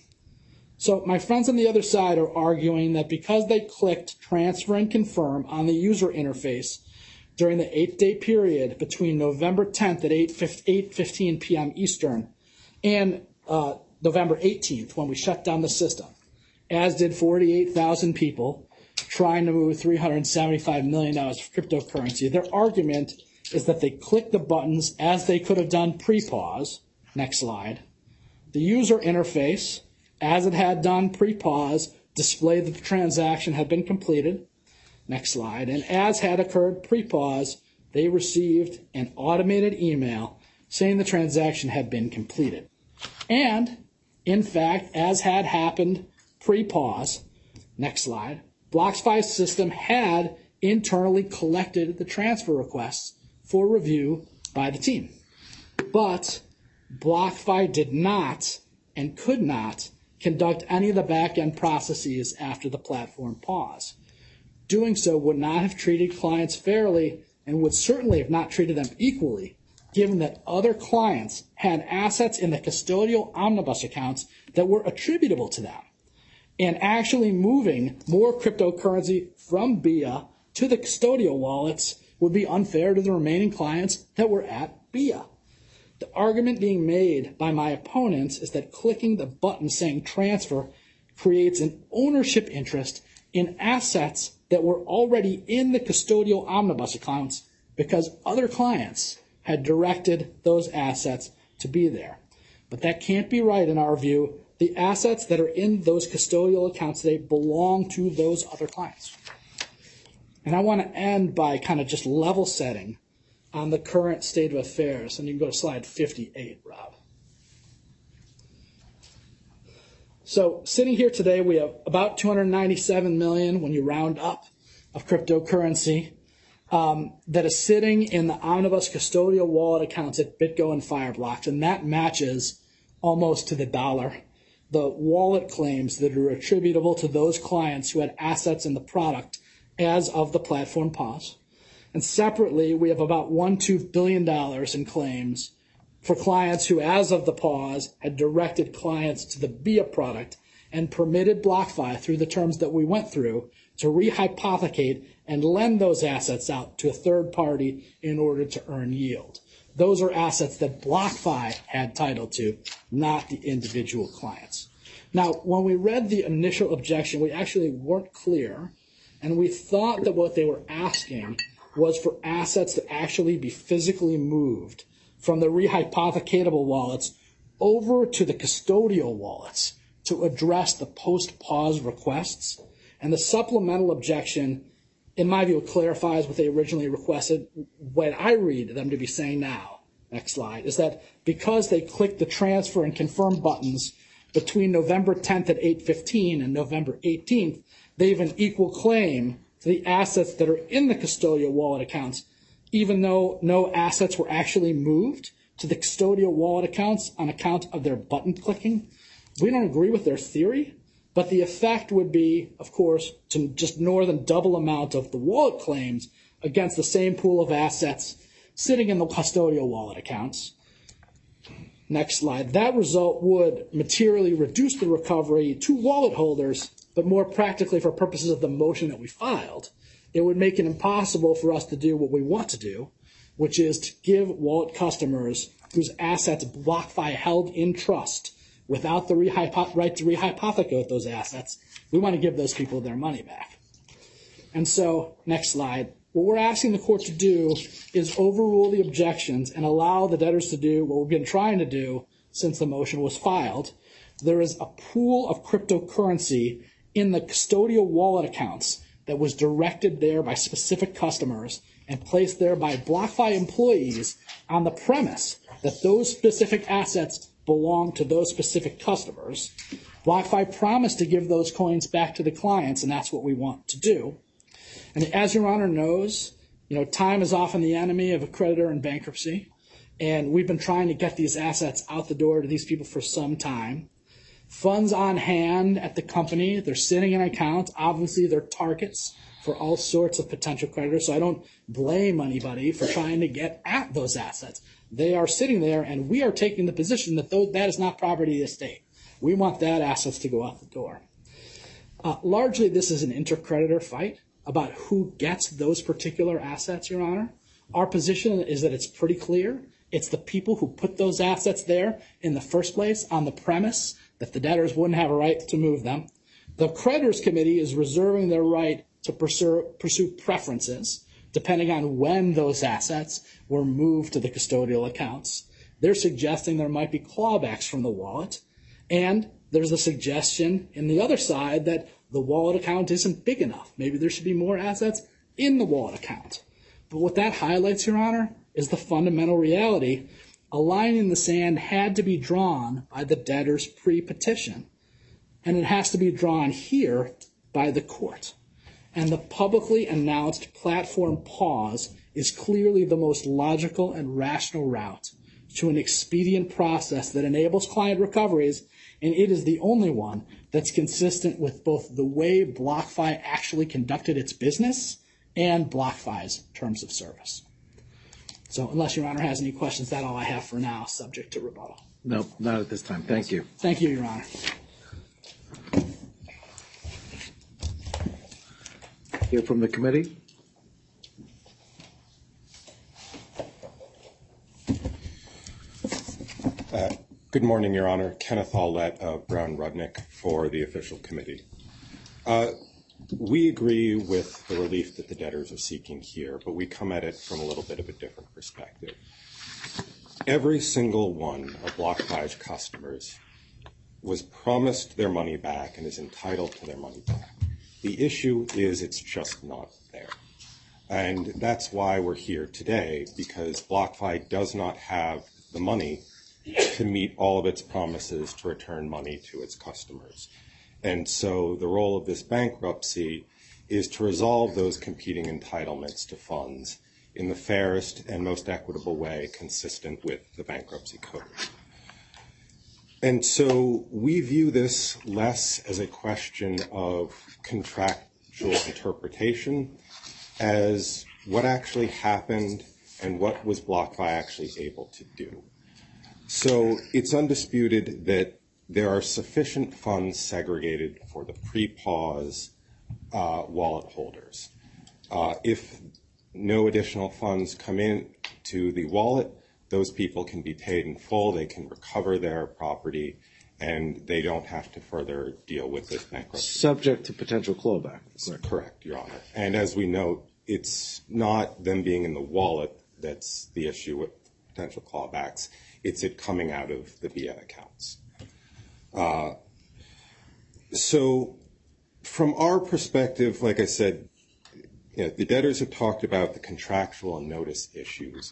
So my friends on the other side are arguing that because they clicked transfer and confirm on the user interface during the eight day period between November 10th at 8.15 p.m. Eastern and uh, November 18th when we shut down the system, as did 48,000 people trying to move $375 million of cryptocurrency. Their argument is that they clicked the buttons as they could have done pre-pause. Next slide the user interface, as it had done pre-pause, displayed that the transaction had been completed. Next slide. And as had occurred pre-pause, they received an automated email saying the transaction had been completed. And, in fact, as had happened pre-pause, next slide, BlockFi's system had internally collected the transfer requests for review by the team. But BlockFi did not and could not conduct any of the back-end processes after the platform pause. Doing so would not have treated clients fairly and would certainly have not treated them equally, given that other clients had assets in the custodial omnibus accounts that were attributable to them. And actually moving more cryptocurrency from BIA to the custodial wallets would be unfair to the remaining clients that were at BIA. The argument being made by my opponents is that clicking the button saying transfer creates an ownership interest in assets that were already in the custodial omnibus accounts because other clients had directed those assets to be there. But that can't be right in our view. The assets that are in those custodial accounts today belong to those other clients. And I want to end by kind of just level setting on the current state of affairs. And you can go to slide 58, Rob. So sitting here today, we have about 297 million when you round up of cryptocurrency um, that is sitting in the omnibus custodial wallet accounts at BitGo and Fireblocks, and that matches almost to the dollar the wallet claims that are attributable to those clients who had assets in the product as of the platform pause. And separately, we have about one two billion dollars in claims for clients who, as of the pause, had directed clients to the BIA product and permitted BlockFi through the terms that we went through to rehypothecate and lend those assets out to a third party in order to earn yield. Those are assets that BlockFi had title to, not the individual clients. Now, when we read the initial objection, we actually weren't clear, and we thought that what they were asking was for assets to actually be physically moved from the rehypothecatable wallets over to the custodial wallets to address the post-pause requests. And the supplemental objection, in my view, clarifies what they originally requested. What I read them to be saying now, next slide, is that because they clicked the transfer and confirm buttons between November 10th at 8.15 and November 18th, they have an equal claim to the assets that are in the custodial wallet accounts, even though no assets were actually moved to the custodial wallet accounts on account of their button clicking. We don't agree with their theory, but the effect would be, of course, to just more than double amount of the wallet claims against the same pool of assets sitting in the custodial wallet accounts. Next slide. That result would materially reduce the recovery to wallet holders but more practically for purposes of the motion that we filed, it would make it impossible for us to do what we want to do, which is to give wallet customers whose assets BlockFi held in trust without the right to rehypothecate those assets, we want to give those people their money back. And so, next slide. What we're asking the court to do is overrule the objections and allow the debtors to do what we've been trying to do since the motion was filed. There is a pool of cryptocurrency in the custodial wallet accounts that was directed there by specific customers and placed there by BlockFi employees on the premise that those specific assets belong to those specific customers. BlockFi promised to give those coins back to the clients, and that's what we want to do. And as Your Honor knows, you know, time is often the enemy of a creditor in bankruptcy, and we've been trying to get these assets out the door to these people for some time funds on hand at the company. They're sitting in accounts. Obviously, they're targets for all sorts of potential creditors. So I don't blame anybody for trying to get at those assets. They are sitting there, and we are taking the position that those, that is not property of the state. We want that assets to go out the door. Uh, largely, this is an intercreditor fight about who gets those particular assets, Your Honor. Our position is that it's pretty clear. It's the people who put those assets there in the first place on the premise that the debtors wouldn't have a right to move them. The creditors committee is reserving their right to pursue, pursue preferences depending on when those assets were moved to the custodial accounts. They're suggesting there might be clawbacks from the wallet. And there's a suggestion in the other side that the wallet account isn't big enough. Maybe there should be more assets in the wallet account. But what that highlights, Your Honor, is the fundamental reality a line in the sand had to be drawn by the debtors pre petition, and it has to be drawn here by the court. And the publicly announced platform pause is clearly the most logical and rational route to an expedient process that enables client recoveries, and it is the only one that's consistent with both the way BlockFi actually conducted its business and BlockFi's terms of service. So unless Your Honor has any questions, that's all I have for now, subject to rebuttal. No, not at this time. Thank you. Thank you, Your Honor. Hear from the committee? Uh, good morning, Your Honor. Kenneth Aulet of Brown Rudnick for the official committee. Uh, we agree with the relief that the debtors are seeking here, but we come at it from a little bit of a different perspective. Every single one of BlockFi's customers was promised their money back and is entitled to their money back. The issue is it's just not there. And that's why we're here today, because BlockFi does not have the money to meet all of its promises to return money to its customers. And so the role of this bankruptcy is to resolve those competing entitlements to funds in the fairest and most equitable way consistent with the bankruptcy code. And so we view this less as a question of contractual interpretation as what actually happened and what was BlockFi actually able to do. So it's undisputed that there are sufficient funds segregated for the pre-pause uh, wallet holders. Uh, if no additional funds come in to the wallet, those people can be paid in full, they can recover their property, and they don't have to further deal with this bankruptcy. Subject to potential clawback. Correct, Your Honor. And as we know, it's not them being in the wallet that's the issue with potential clawbacks. It's it coming out of the BIA accounts. Uh, so from our perspective, like I said, the debtors have talked about the contractual and notice issues,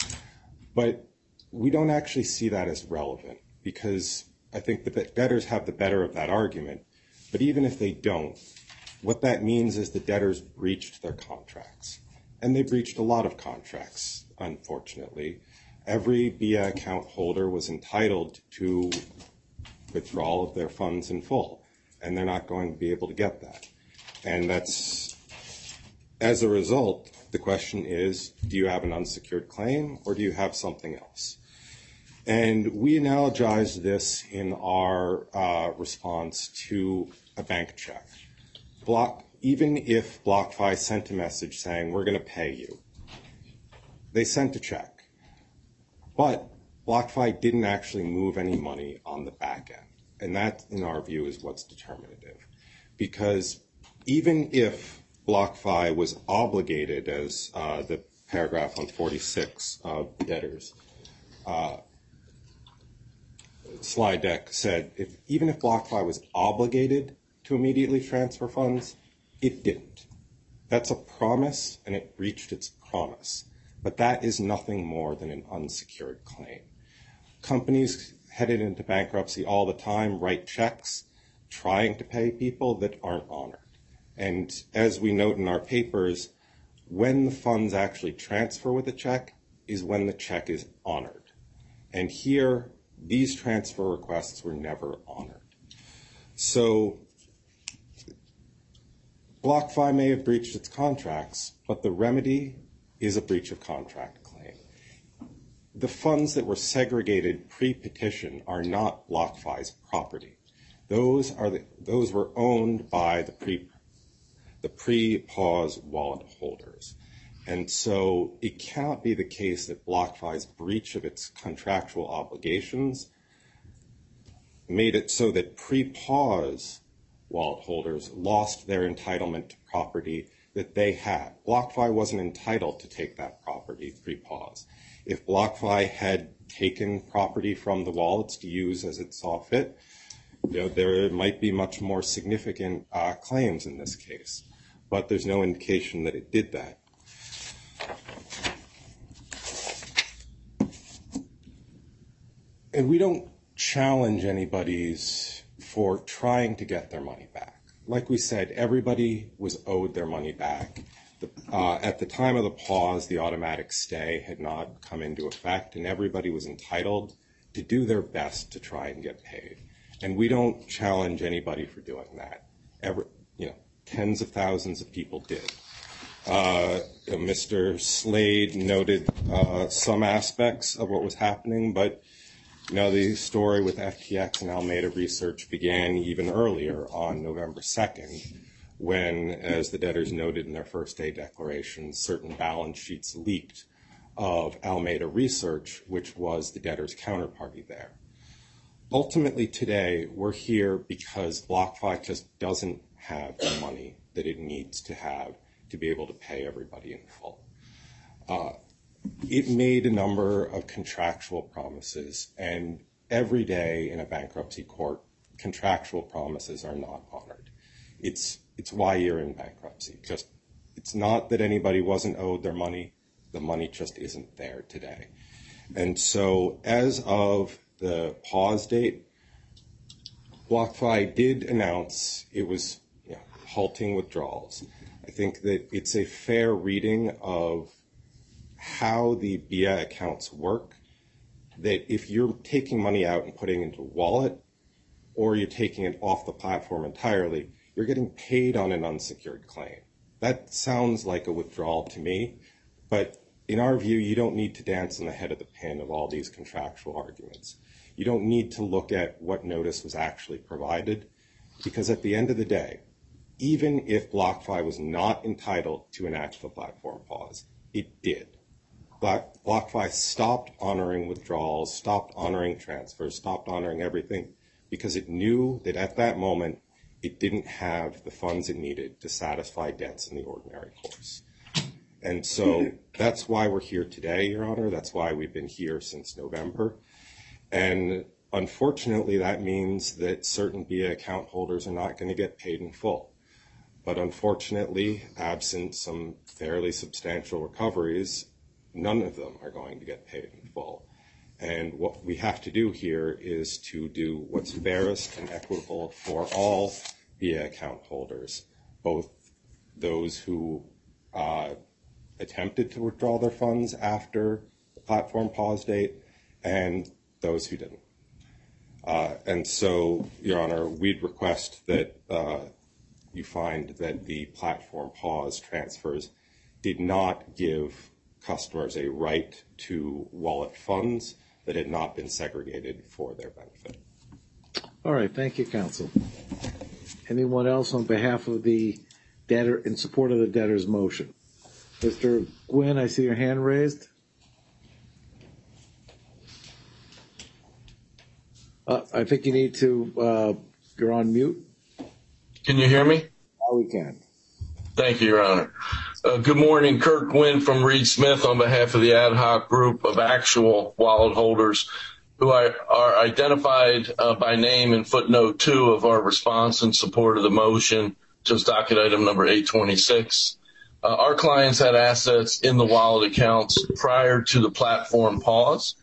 but we don't actually see that as relevant because I think the debtors have the better of that argument. But even if they don't, what that means is the debtors breached their contracts. And they breached a lot of contracts, unfortunately. Every account holder was entitled to withdrawal of their funds in full, and they're not going to be able to get that. And that's, as a result, the question is, do you have an unsecured claim or do you have something else? And we analogize this in our uh, response to a bank check. Even if BlockFi sent a message saying, we're going to pay you, they sent a check. But BlockFi didn't actually move any money on the back end. And that, in our view, is what's determinative. Because even if BlockFi was obligated, as uh, the paragraph on 46 of debtors uh, slide deck said, even if BlockFi was obligated to immediately transfer funds, it didn't. That's a promise, and it breached its promise. But that is nothing more than an unsecured claim. Companies headed into bankruptcy all the time write checks trying to pay people that aren't honored. And as we note in our papers, when the funds actually transfer with a check is when the check is honored. And here, these transfer requests were never honored. So BlockFi may have breached its contracts, but the remedy is a breach of contract claim. The funds that were segregated pre-petition are not BlockFi's property. Those were owned by the pre-pause wallet holders. And so it cannot be the case that BlockFi's breach of its contractual obligations made it so that pre-pause wallet holders lost their entitlement to property that they had. BlockFi wasn't entitled to take that property pre-pause. If BlockFi had taken property from the wallets to use as it saw fit, there might be much more significant uh, claims in this case. But there's no indication that it did that. And we don't challenge anybody's for trying to get their money back. like we said, everybody was owed their money back. Uh, at the time of the pause, the automatic stay had not come into effect, and everybody was entitled to do their best to try and get paid. And we don't challenge anybody for doing that. Tens of thousands of people did. Uh, Mr. Slade noted uh, some aspects of what was happening, but the story with FTX and Alameda Research began even earlier on November 2nd, when, as the debtors noted in their first day declaration, certain balance sheets leaked of Alameda Research, which was the debtor's counterparty there. Ultimately today, we're here because BlockFi just doesn't have the money that it needs to have to be able to pay everybody in full. Uh, It made a number of contractual promises, and every day in a bankruptcy court, contractual promises are not honored. It's why you're in bankruptcy. It's not that anybody wasn't owed their money. The money just isn't there today. And so as of the pause date, BlockFi did announce it was halting withdrawals. I think that it's a fair reading of how the BIA accounts work, that if you're taking money out and putting it into a wallet, or you're taking it off the platform entirely, you're getting paid on an unsecured claim. That sounds like a withdrawal to me, but in our view, you don't need to dance on the head of the pin of all these contractual arguments. You don't need to look at what notice was actually provided, because at the end of the day, even if BlockFi was not entitled to enact the platform pause, it did. BlockFi stopped honoring withdrawals, stopped honoring transfers, stopped honoring everything, because it knew that at that moment, it didn't have the funds it needed to satisfy debts in the ordinary course. And so [laughs] that's why we're here today, Your Honor. That's why we've been here since November. And unfortunately, that means that certain BIA account holders are not going to get paid in full. But unfortunately, absent some fairly substantial recoveries, none of them are going to get paid in full. And what we have to do here is to do what's fairest and equitable for all BIA account holders, both those who uh, attempted to withdraw their funds after the platform pause date and those who didn't. Uh, and so, Your Honor, we'd request that uh, you find that the platform pause transfers did not give customers a right to wallet funds that had not been segregated for their benefit. All right. Thank you, counsel. Anyone else on behalf of the debtor in support of the debtor's motion? Mr. Gwynne, I see your hand raised. Uh, I think you need to, uh, you're on mute. Can you hear me? Now we can. Thank you, Your Honor. Uh, good morning. Kurt Gwynne from Reed Smith on behalf of the ad hoc group of actual wallet holders who are identified uh, by name in footnote two of our response in support of the motion, just docket item number 826. Uh, our clients had assets in the wallet accounts prior to the platform pause.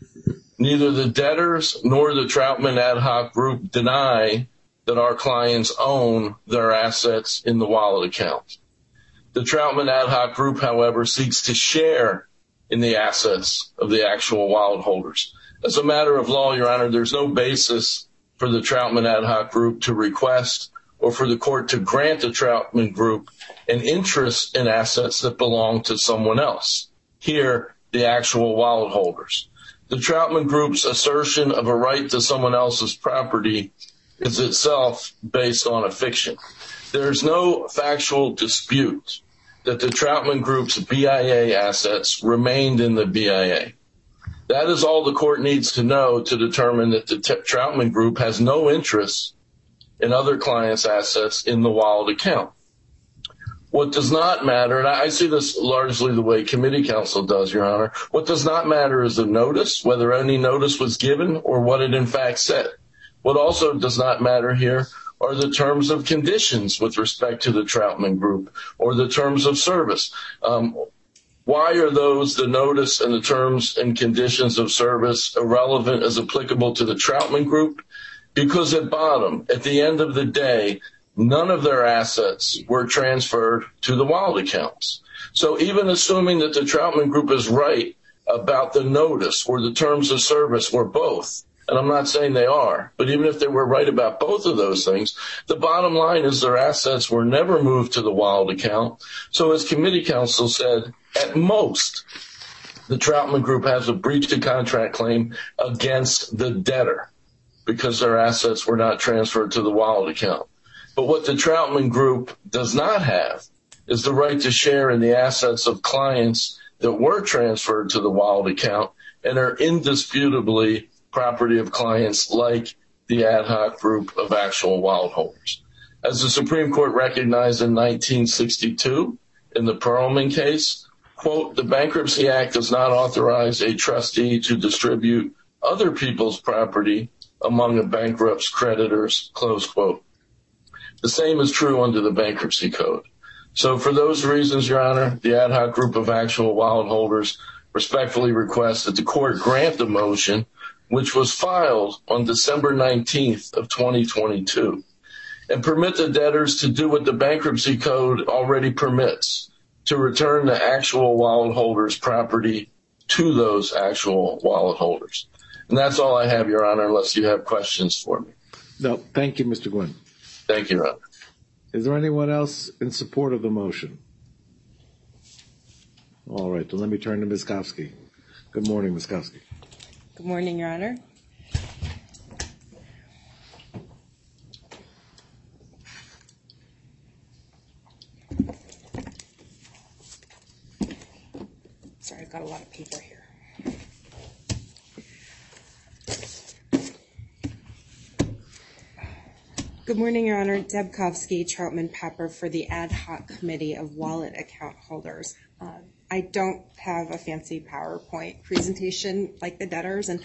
Neither the debtors nor the Troutman ad hoc group deny that our clients own their assets in the wallet account. The Troutman ad hoc group, however, seeks to share in the assets of the actual wallet holders. As a matter of law, Your Honor, there's no basis for the Troutman ad hoc group to request or for the court to grant the Troutman group an interest in assets that belong to someone else. Here, the actual wallet holders. The Troutman group's assertion of a right to someone else's property is itself based on a fiction. There's no factual dispute that the Troutman group's BIA assets remained in the BIA. That is all the court needs to know to determine that the Troutman group has no interest in other clients' assets in the Wild account. What does not matter, and I see this largely the way committee counsel does, Your Honor, what does not matter is the notice, whether any notice was given or what it in fact said. What also does not matter here are the terms of conditions with respect to the Troutman group or the terms of service. Um, why are those, the notice and the terms and conditions of service, irrelevant as applicable to the Troutman group? Because at bottom, at the end of the day, none of their assets were transferred to the Wild accounts. So even assuming that the Troutman Group is right about the notice or the terms of service or both, and I'm not saying they are, but even if they were right about both of those things, the bottom line is their assets were never moved to the wild account. So as committee counsel said, at most, the Troutman Group has a breach of contract claim against the debtor because their assets were not transferred to the wild account. But what the Troutman Group does not have is the right to share in the assets of clients that were transferred to the wild account and are indisputably property of clients like the ad hoc group of actual wallet holders. As the Supreme Court recognized in 1962 in the Pearlman case, quote, the Bankruptcy Act does not authorize a trustee to distribute other people's property among a bankrupt's creditors, close quote. The same is true under the Bankruptcy Code. So for those reasons, Your Honor, the ad hoc group of actual wallet holders respectfully request that the court grant the motion, which was filed on December 19th of 2022, and permit the debtors to do what the Bankruptcy Code already permits, to return the actual wallet holders' property to those actual wallet holders. And that's all I have, Your Honor, unless you have questions for me. No, thank you, Mr. Gwynne. Thank you, Your Honor. Is there anyone else in support of the motion? All right, then let me turn to Ms. Kovsky. Good morning, Ms. Kovsky. Good morning, Your Honor. Sorry, I've got a lot of paper here. Good morning, Your Honor. Deb Troutman Pepper for the Ad Hoc Committee of Wallet Account Holders. Um, I don't have a fancy PowerPoint presentation like the debtors, and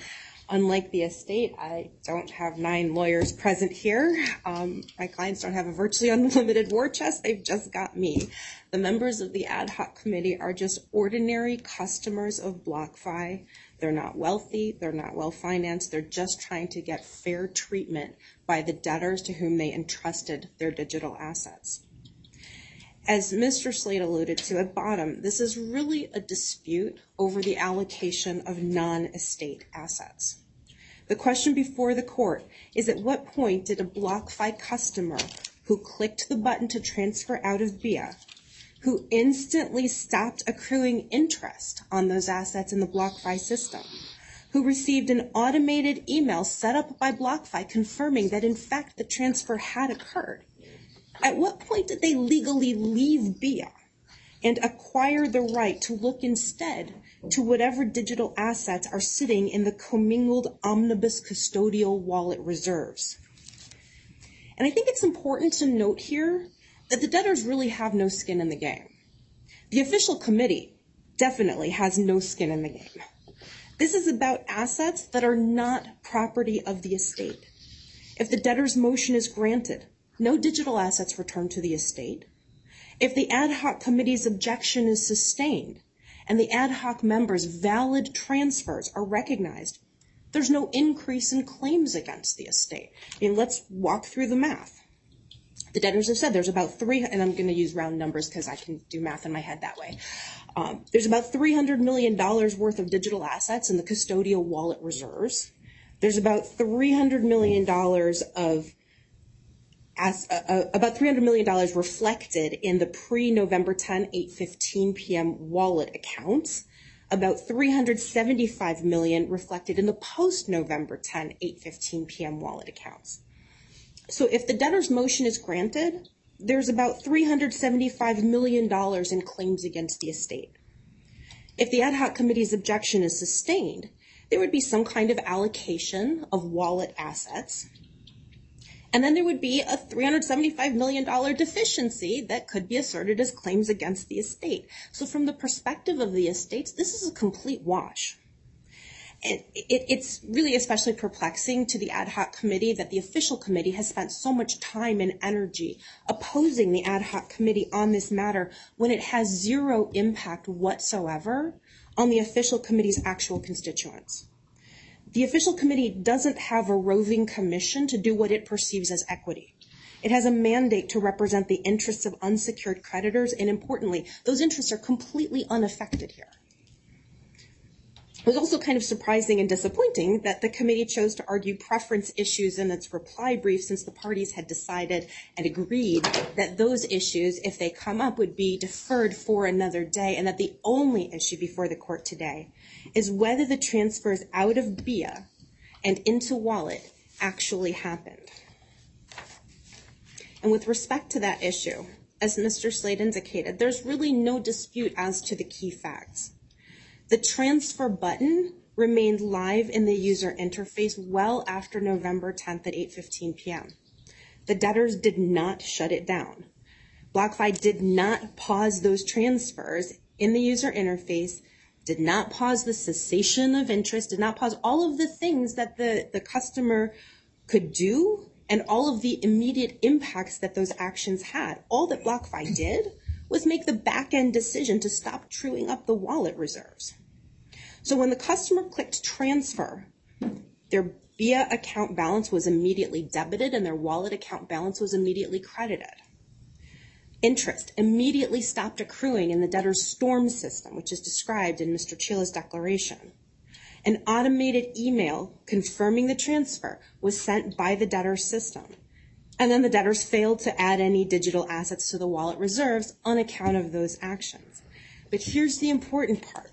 unlike the estate, I don't have nine lawyers present here. Um, my clients don't have a virtually unlimited war chest. They've just got me. The members of the Ad Hoc Committee are just ordinary customers of BlockFi. They're not wealthy. They're not well-financed. They're just trying to get fair treatment by the debtors to whom they entrusted their digital assets. As Mr. Slade alluded to at bottom, this is really a dispute over the allocation of non-estate assets. The question before the court is at what point did a BlockFi customer who clicked the button to transfer out of BIA, who instantly stopped accruing interest on those assets in the BlockFi system, who received an automated email set up by BlockFi confirming that, in fact, the transfer had occurred, at what point did they legally leave BIA and acquire the right to look instead to whatever digital assets are sitting in the commingled omnibus custodial wallet reserves? And I think it's important to note here that the debtors really have no skin in the game. The official committee definitely has no skin in the game. This is about assets that are not property of the estate. If the debtor's motion is granted, no digital assets return to the estate. If the Ad Hoc Committee's objection is sustained and the Ad Hoc members' valid transfers are recognized, there's no increase in claims against the estate. I mean, let's walk through the math. The debtors have said there's about three, and I'm going to use round numbers because I can do math in my head that way. Um, there's about $300 million worth of digital assets in the custodial wallet reserves. There's about $300 million Uh, uh, reflected in the pre-November 10, 8.15 p.m. wallet accounts. About $375 million reflected in the post-November 10, 8.15 p.m. wallet accounts. So if the debtor's motion is granted, there's about $375 million in claims against the estate. If the Ad Hoc Committee's objection is sustained, there would be some kind of allocation of wallet assets, and then there would be a $375 million deficiency that could be asserted as claims against the estate. So from the perspective of the estates, this is a complete wash. It's really especially perplexing to the Ad Hoc Committee that the official committee has spent so much time and energy opposing the Ad Hoc Committee on this matter when it has zero impact whatsoever on the official committee's actual constituents. The official committee doesn't have a roving commission to do what it perceives as equity. It has a mandate to represent the interests of unsecured creditors, and importantly, those interests are completely unaffected here. It was also kind of surprising and disappointing that the committee chose to argue preference issues in its reply brief since the parties had decided and agreed that those issues, if they come up, would be deferred for another day, and that the only issue before the court today is whether the transfers out of BIA and into Wallet actually happened. And with respect to that issue, as Mr. Slade indicated, there's really no dispute as to the key facts. The transfer button remained live in the user interface well after November 10th at 8.15 p.m. The debtors did not shut it down. BlockFi did not pause those transfers in the user interface, did not pause the cessation of interest, did not pause all of the things that the, customer could do and all of the immediate impacts that those actions had. All that BlockFi did was make the back end decision to stop truing up the wallet reserves. So when the customer clicked transfer, their BIA account balance was immediately debited and their wallet account balance was immediately credited. Interest immediately stopped accruing in the debtor's storm system, which is described in Mr. Cheela's declaration. An automated email confirming the transfer was sent by the debtor's system. And then the debtors failed to add any digital assets to the wallet reserves on account of those actions. But here's the important part.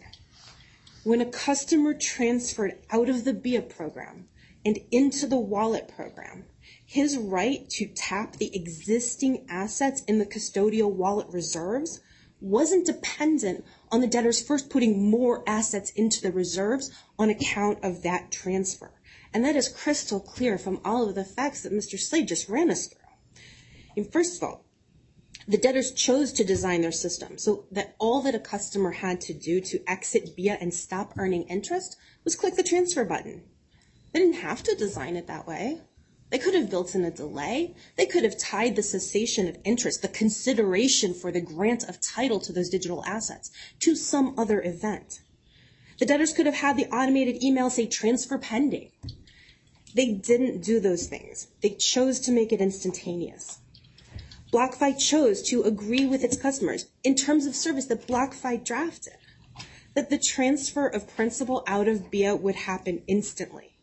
When a customer transferred out of the BIA program and into the wallet program, his right to tap the existing assets in the custodial wallet reserves wasn't dependent on the debtors first putting more assets into the reserves on account of that transfer. And that is crystal clear from all of the facts that Mr. Slade just ran us through. First of all, the debtors chose to design their system so that all that a customer had to do to exit BIA and stop earning interest was click the transfer button. They didn't have to design it that way. They could have built in a delay. They could have tied the cessation of interest, the consideration for the grant of title to those digital assets, to some other event. The debtors could have had the automated email say transfer pending. They didn't do those things. They chose to make it instantaneous. BlockFi chose to agree with its customers in terms of service that BlockFi drafted, that the transfer of principal out of BIA would happen instantly.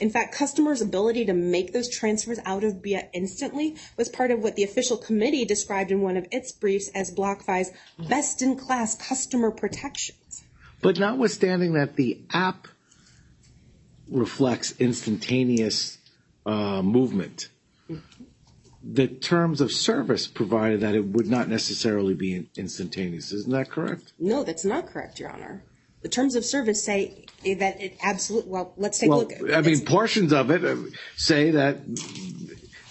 In fact, customers' ability to make those transfers out of BIA instantly was part of what the official committee described in one of its briefs as BlockFi's best-in-class customer protections. But notwithstanding that the app reflects instantaneous uh, movement, the terms of service provided that it would not necessarily be instantaneous. Isn't that correct? No, that's not correct, Your Honor. The terms of service say that it absolutely, well, let's take a look. I mean, portions of it say that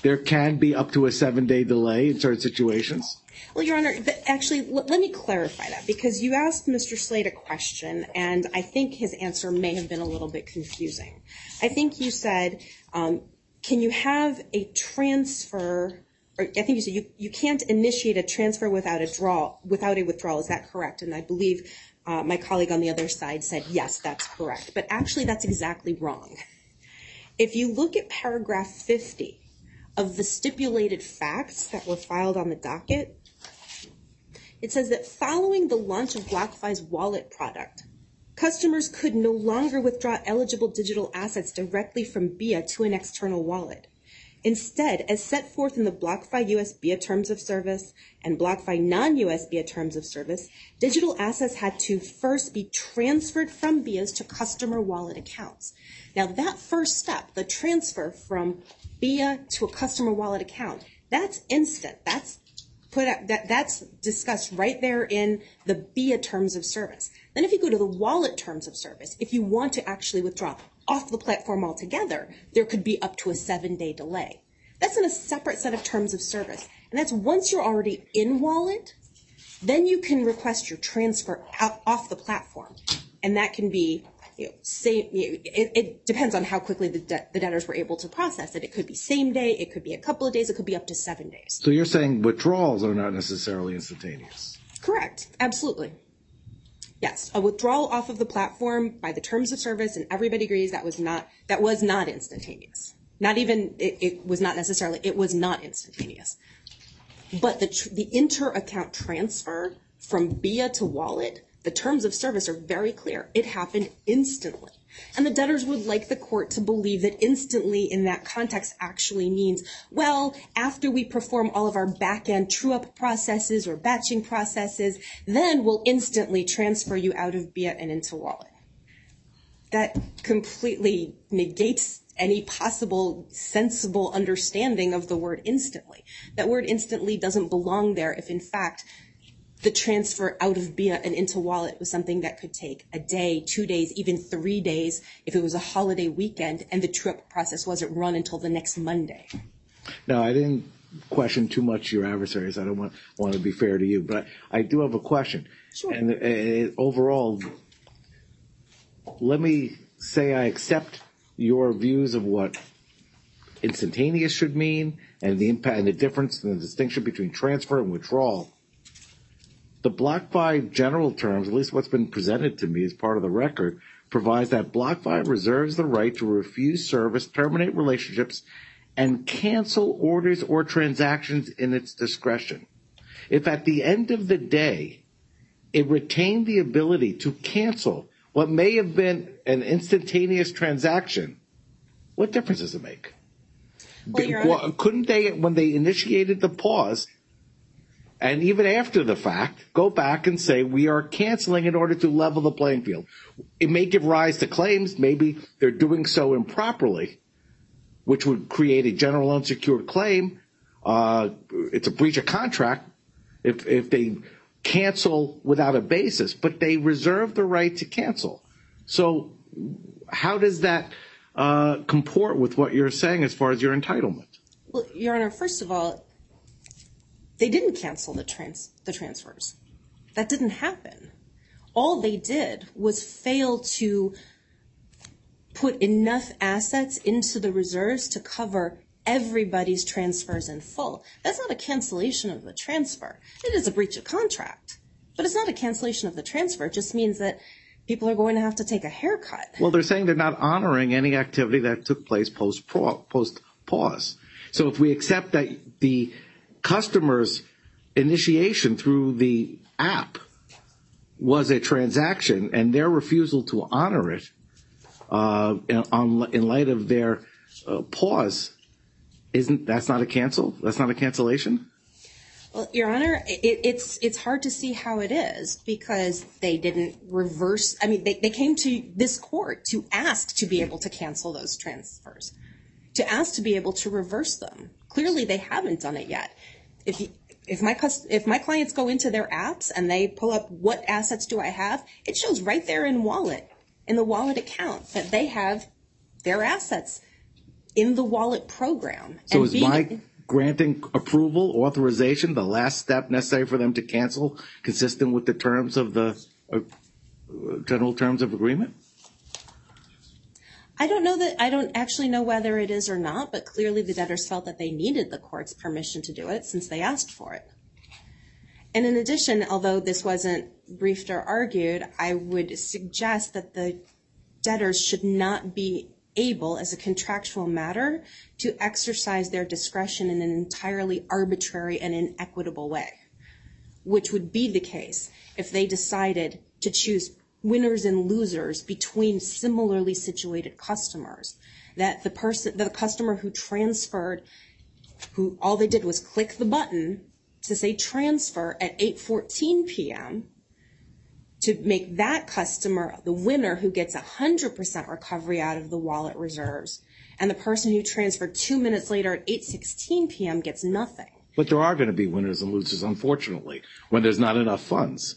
there can be up to a seven day delay in certain situations. Well, Your Honor, actually, let me clarify that because you asked Mr. Slade a question, and I think his answer may have been a little bit confusing. I think you said, um, can you have a transfer, or I think you said you can't initiate a transfer without a draw, without a withdrawal. Is that correct? And I believe uh, Uh, my colleague on the other side said, yes, that's correct. But actually, that's exactly wrong. If you look at paragraph 50 of the stipulated facts that were filed on the docket, it says that following the launch of BlockFi's wallet product, customers could no longer withdraw eligible digital assets directly from BIA to an external wallet. Instead, as set forth in the BlockFi US BIA terms of service and BlockFi non-US BIA terms of service, digital assets had to first be transferred from BIAs to customer wallet accounts. Now that first step, the transfer from BIA to a customer wallet account, that's instant. That's put that, that's discussed right there in the BIA terms of service. Then if you go to the wallet terms of service, if you want to actually withdraw off the platform altogether, there could be up to a seven-day delay. That's in a separate set of terms of service. And that's once you're already in wallet, then you can request your transfer out, off the platform. And that can be, you know, same, it, it, depends on how quickly the, de- the debtors were able to process it. It could be same day, it could be a couple of days, it could be up to seven days. So you're saying withdrawals are not necessarily instantaneous? Correct, absolutely. Yes, a withdrawal off of the platform by the terms of service, and everybody agrees that was not that was not instantaneous. Not even, it, was not necessarily, it was not instantaneous. But the inter-account transfer from BIA to wallet, the terms of service are very clear. It happened instantly. And the debtors would like the court to believe that instantly in that context actually means, well, after we perform all of our back-end true-up processes or batching processes, then we'll instantly transfer you out of BIA and into wallet. That completely negates any possible sensible understanding of the word instantly. That word instantly doesn't belong there if in fact the transfer out of BIA and into wallet was something that could take a day, two days, even three days if it was a holiday weekend and the trip process wasn't run until the next Monday. Now, I didn't question too much your adversaries. I don't want, want to be fair to you, but I do have a question. Sure. And uh, overall, let me say I accept your views of what instantaneous should mean and the impact and the difference and the distinction between transfer and withdrawal. The Block BlockFi general terms, at least what's been presented to me as part of the record, provides that Block BlockFi reserves the right to refuse service, terminate relationships, and cancel orders or transactions in its discretion. If at the end of the day, it retained the ability to cancel what may have been an instantaneous transaction, what difference does it make? Well, Couldn't they, when they initiated the pause, and even after the fact, go back and say, we are canceling in order to level the playing field. It may give rise to claims. Maybe they're doing so improperly, which would create a general unsecured claim. Uh, it's a breach of contract if, if they cancel without a basis, but they reserve the right to cancel. So how does that uh, comport with what you're saying as far as your entitlement? Well, Your Honor, first of all, they didn't cancel the trans the transfers. That didn't happen. All they did was fail to put enough assets into the reserves to cover everybody's transfers in full. That's not a cancellation of the transfer. It is a breach of contract. But it's not a cancellation of the transfer. It just means that people are going to have to take a haircut. Well, they're saying they're not honoring any activity that took place post post pause. So if we accept that the customer's initiation through the app was a transaction and their refusal to honor it uh, in, light of their uh, pause, isn't that's not a cancel? That's not a cancellation. Well, Your Honor, it, it's it's hard to see how it is because they didn't reverse. I mean, they came to this court to ask to be able to cancel those transfers, to ask to be able to reverse them. Clearly, they haven't done it yet. If my if my clients go into their apps and they pull up what assets do I have, it shows right there in wallet in the wallet account that they have their assets in the wallet program. So is my granting approval, authorization, the last step necessary for them to cancel, consistent with the terms of the uh, uh, general terms of agreement? I don't know that, I don't actually know whether it is or not, but clearly the debtors felt that they needed the court's permission to do it since they asked for it. And in addition, although this wasn't briefed or argued, I would suggest that the debtors should not be able, as a contractual matter, to exercise their discretion in an entirely arbitrary and inequitable way, which would be the case if they decided to choose winners and losers between similarly situated customers. That the person, the customer who transferred, who all they did was click the button to say transfer at 8:14 p.m. to make that customer the winner who gets 100% recovery out of the wallet reserves, and the person who transferred two minutes later at 8:16 p.m. gets nothing. But there are going to be winners and losers, unfortunately, when there's not enough funds.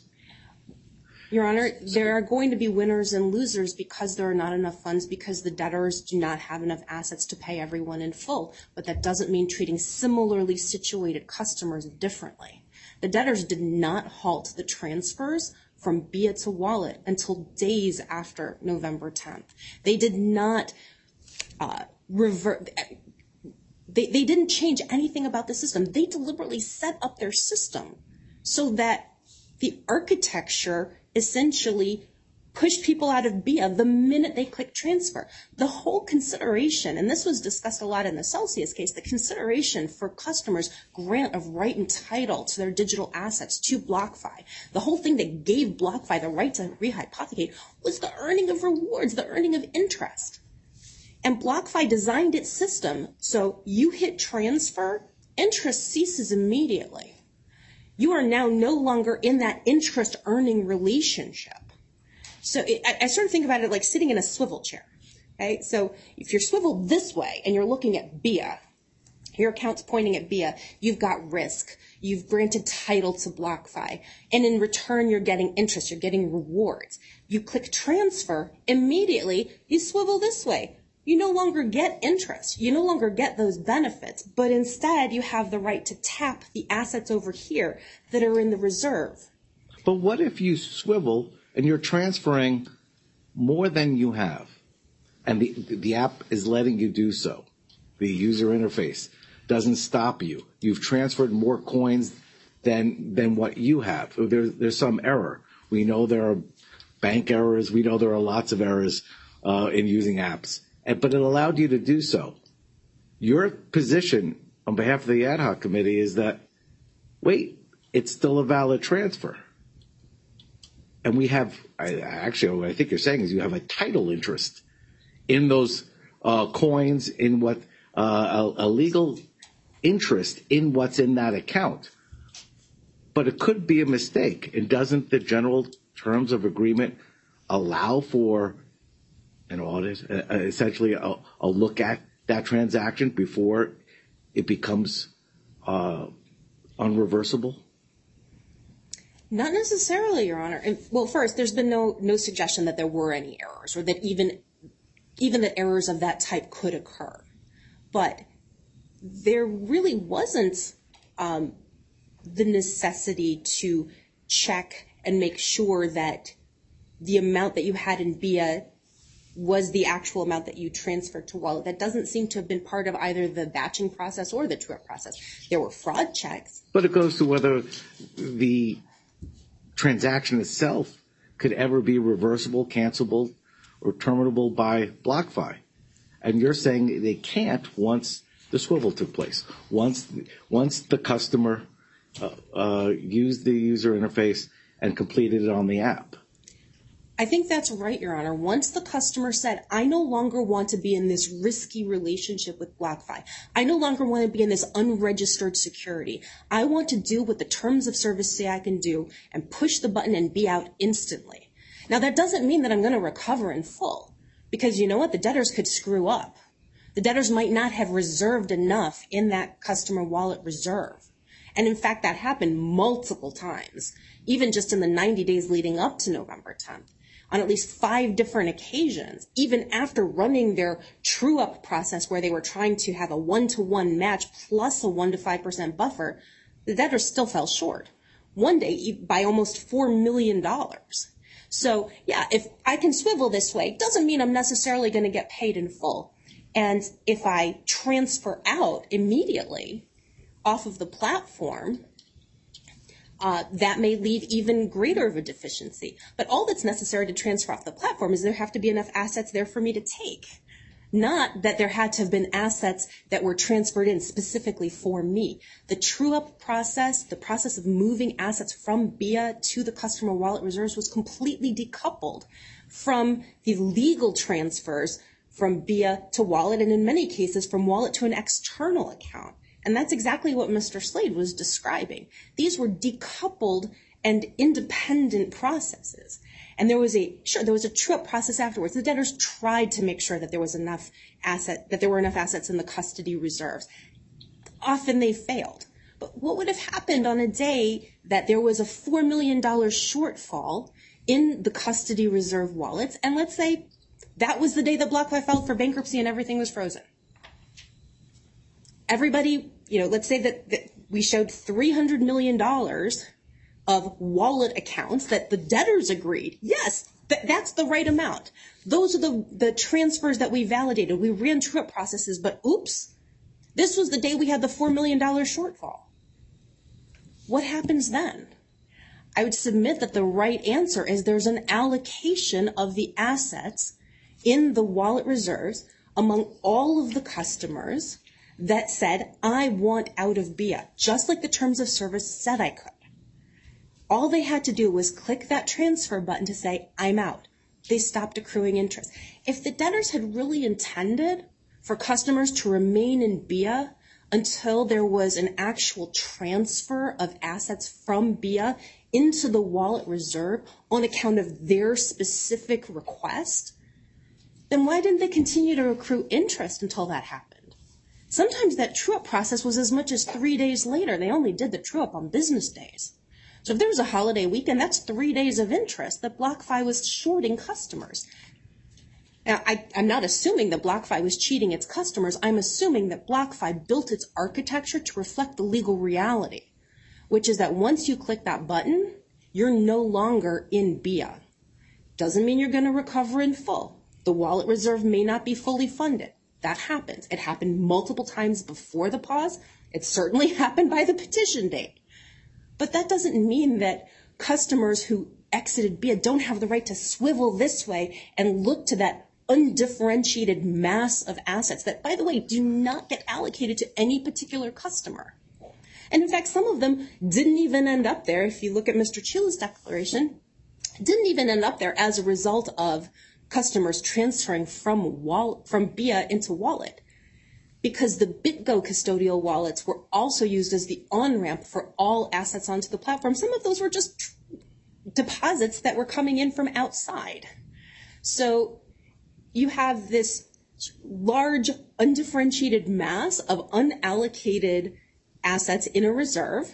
Your Honor, there are going to be winners and losers because there are not enough funds because the debtors do not have enough assets to pay everyone in full. But that doesn't mean treating similarly situated customers differently. The debtors did not halt the transfers from BIA to wallet until days after November 10th. They did not uh, revert. They, they didn't change anything about the system. They deliberately set up their system so that the architecture essentially push people out of BIA the minute they click transfer. The whole consideration, and this was discussed a lot in the Celsius case, the consideration for customers' grant of right and title to their digital assets to BlockFi, the whole thing that gave BlockFi the right to rehypothecate was the earning of rewards, the earning of interest. And BlockFi designed its system so you hit transfer, interest ceases immediately. You are now no longer in that interest earning relationship. So it, I, I sort of think about it like sitting in a swivel chair. Okay, so if you're swiveled this way and you're looking at BIA, your account's pointing at BIA, you've got risk. You've granted title to BlockFi. And in return, you're getting interest. You're getting rewards. You click transfer, immediately you swivel this way. You no longer get interest. You no longer get those benefits, but instead you have the right to tap the assets over here that are in the reserve. But what if you swivel and you're transferring more than you have, and the, the app is letting you do so. The user interface doesn't stop you. You've transferred more coins than than what you have. There's there's some error. We know there are bank errors. We know there are lots of errors uh, in using apps, but it allowed you to do so. Your position on behalf of the ad hoc committee is that wait, it's still a valid transfer and we have I, actually what I think you're saying is you have a title interest in those uh, coins in what uh, a, a, legal interest in what's in that account. But it could be a mistake. And doesn't the general terms of agreement allow for an audit, uh, essentially a, look at that transaction before it becomes uh, unreversible? Not necessarily, Your Honor. Well, first, there's been no no suggestion that there were any errors or that even even that errors of that type could occur. But there really wasn't um, the necessity to check and make sure that the amount that you had in BIA was the actual amount that you transferred to wallet. That doesn't seem to have been part of either the batching process or the true-up process. There were fraud checks. But it goes to whether the transaction itself could ever be reversible, cancelable, or terminable by BlockFi. And you're saying they can't once the swivel took place. Once once the customer uh, uh, used the user interface and completed it on the app. I think that's right, Your Honor. Once the customer said, I no longer want to be in this risky relationship with BlockFi. I no longer want to be in this unregistered security. I want to do what the terms of service say I can do and push the button and be out instantly. Now, that doesn't mean that I'm going to recover in full because you know what? The debtors could screw up. The debtors might not have reserved enough in that customer wallet reserve. And in fact, that happened multiple times, even just in the 90 days leading up to November 10th on at least five different occasions, even after running their true up process where they were trying to have a one to one match plus a one to 5% buffer, the debtors still fell short. One day by almost $4 million. So yeah, if I can swivel this way, doesn't mean I'm necessarily going to get paid in full. And if I transfer out immediately off of the platform, Uh, that may leave even greater of a deficiency. But all that's necessary to transfer off the platform is there have to be enough assets there for me to take. Not that there had to have been assets that were transferred in specifically for me. The true up process, the process of moving assets from BIA to the customer wallet reserves was completely decoupled from the legal transfers from BIA to wallet and in many cases from wallet to an external account. And that's exactly what Mr. Slade was describing. These were decoupled and independent processes. And there was a sure there was a true-up process afterwards. The debtors tried to make sure that there was enough asset that there were enough assets in the custody reserves. Often they failed. But what would have happened on a day that there was a $4 million shortfall in the custody reserve wallets? And let's say that was the day that BlockFi filed for bankruptcy and everything was frozen everybody, you know, let's say that, that we showed $300 million of wallet accounts that the debtors agreed, yes, th- that's the right amount. Those are the, the transfers that we validated. We ran true-up processes, but oops, this was the day we had the $4 million shortfall. What happens then? I would submit that the right answer is there's an allocation of the assets in the wallet reserves among all of the customers that said, I want out of BIA, just like the terms of service said I could. All they had to do was click that transfer button to say, I'm out. They stopped accruing interest. If the debtors had really intended for customers to remain in BIA until there was an actual transfer of assets from BIA into the wallet reserve on account of their specific request, then why didn't they continue to accrue interest until that happened? Sometimes that true up process was as much as three days later. They only did the true up on business days. So if there was a holiday weekend, that's three days of interest that BlockFi was shorting customers. Now, I, am not assuming that BlockFi was cheating its customers. I'm assuming that BlockFi built its architecture to reflect the legal reality, which is that once you click that button, you're no longer in BIA. Doesn't mean you're going to recover in full. The wallet reserve may not be fully funded. That happens. It happened multiple times before the pause. It certainly [laughs] happened by the petition date. But that doesn't mean that customers who exited BIA don't have the right to swivel this way and look to that undifferentiated mass of assets that, by the way, do not get allocated to any particular customer. And in fact, some of them didn't even end up there. If you look at Mr. Cheela's declaration, didn't even end up there as a result of customers transferring from wall, from BIA into wallet because the BitGo custodial wallets were also used as the on-ramp for all assets onto the platform. Some of those were just deposits that were coming in from outside. So you have this large undifferentiated mass of unallocated assets in a reserve.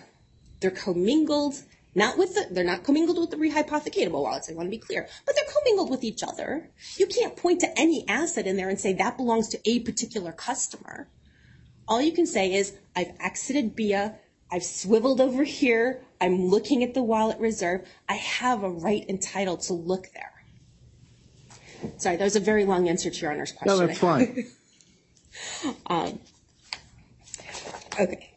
They're commingled not with the, they're not commingled with the rehypothecatable wallets. I want to be clear, but they're commingled with each other. You can't point to any asset in there and say that belongs to a particular customer. All you can say is I've exited BIA. I've swiveled over here. I'm looking at the wallet reserve. I have a right entitled to look there. Sorry, that was a very long answer to your Honor's question. No, that's fine. [laughs] um, okay.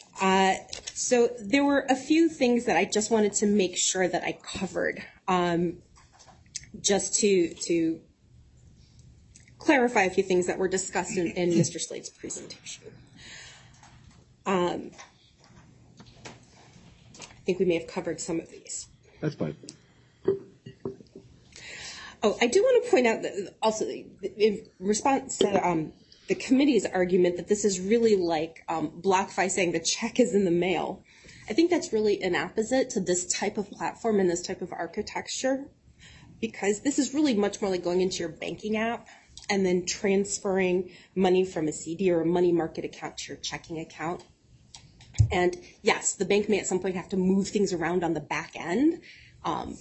So there were a few things that I just wanted to make sure that I covered, um, just to to clarify a few things that were discussed in, in Mr. Slade's presentation. Um, I think we may have covered some of these. That's fine. Oh, I do want to point out that also in response to um, the committee's argument that this is really like um, BlockFi saying the check is in the mail. I think that's really an opposite to this type of platform and this type of architecture because this is really much more like going into your banking app and then transferring money from a CD or a money market account to your checking account. And yes, the bank may at some point have to move things around on the back end, um,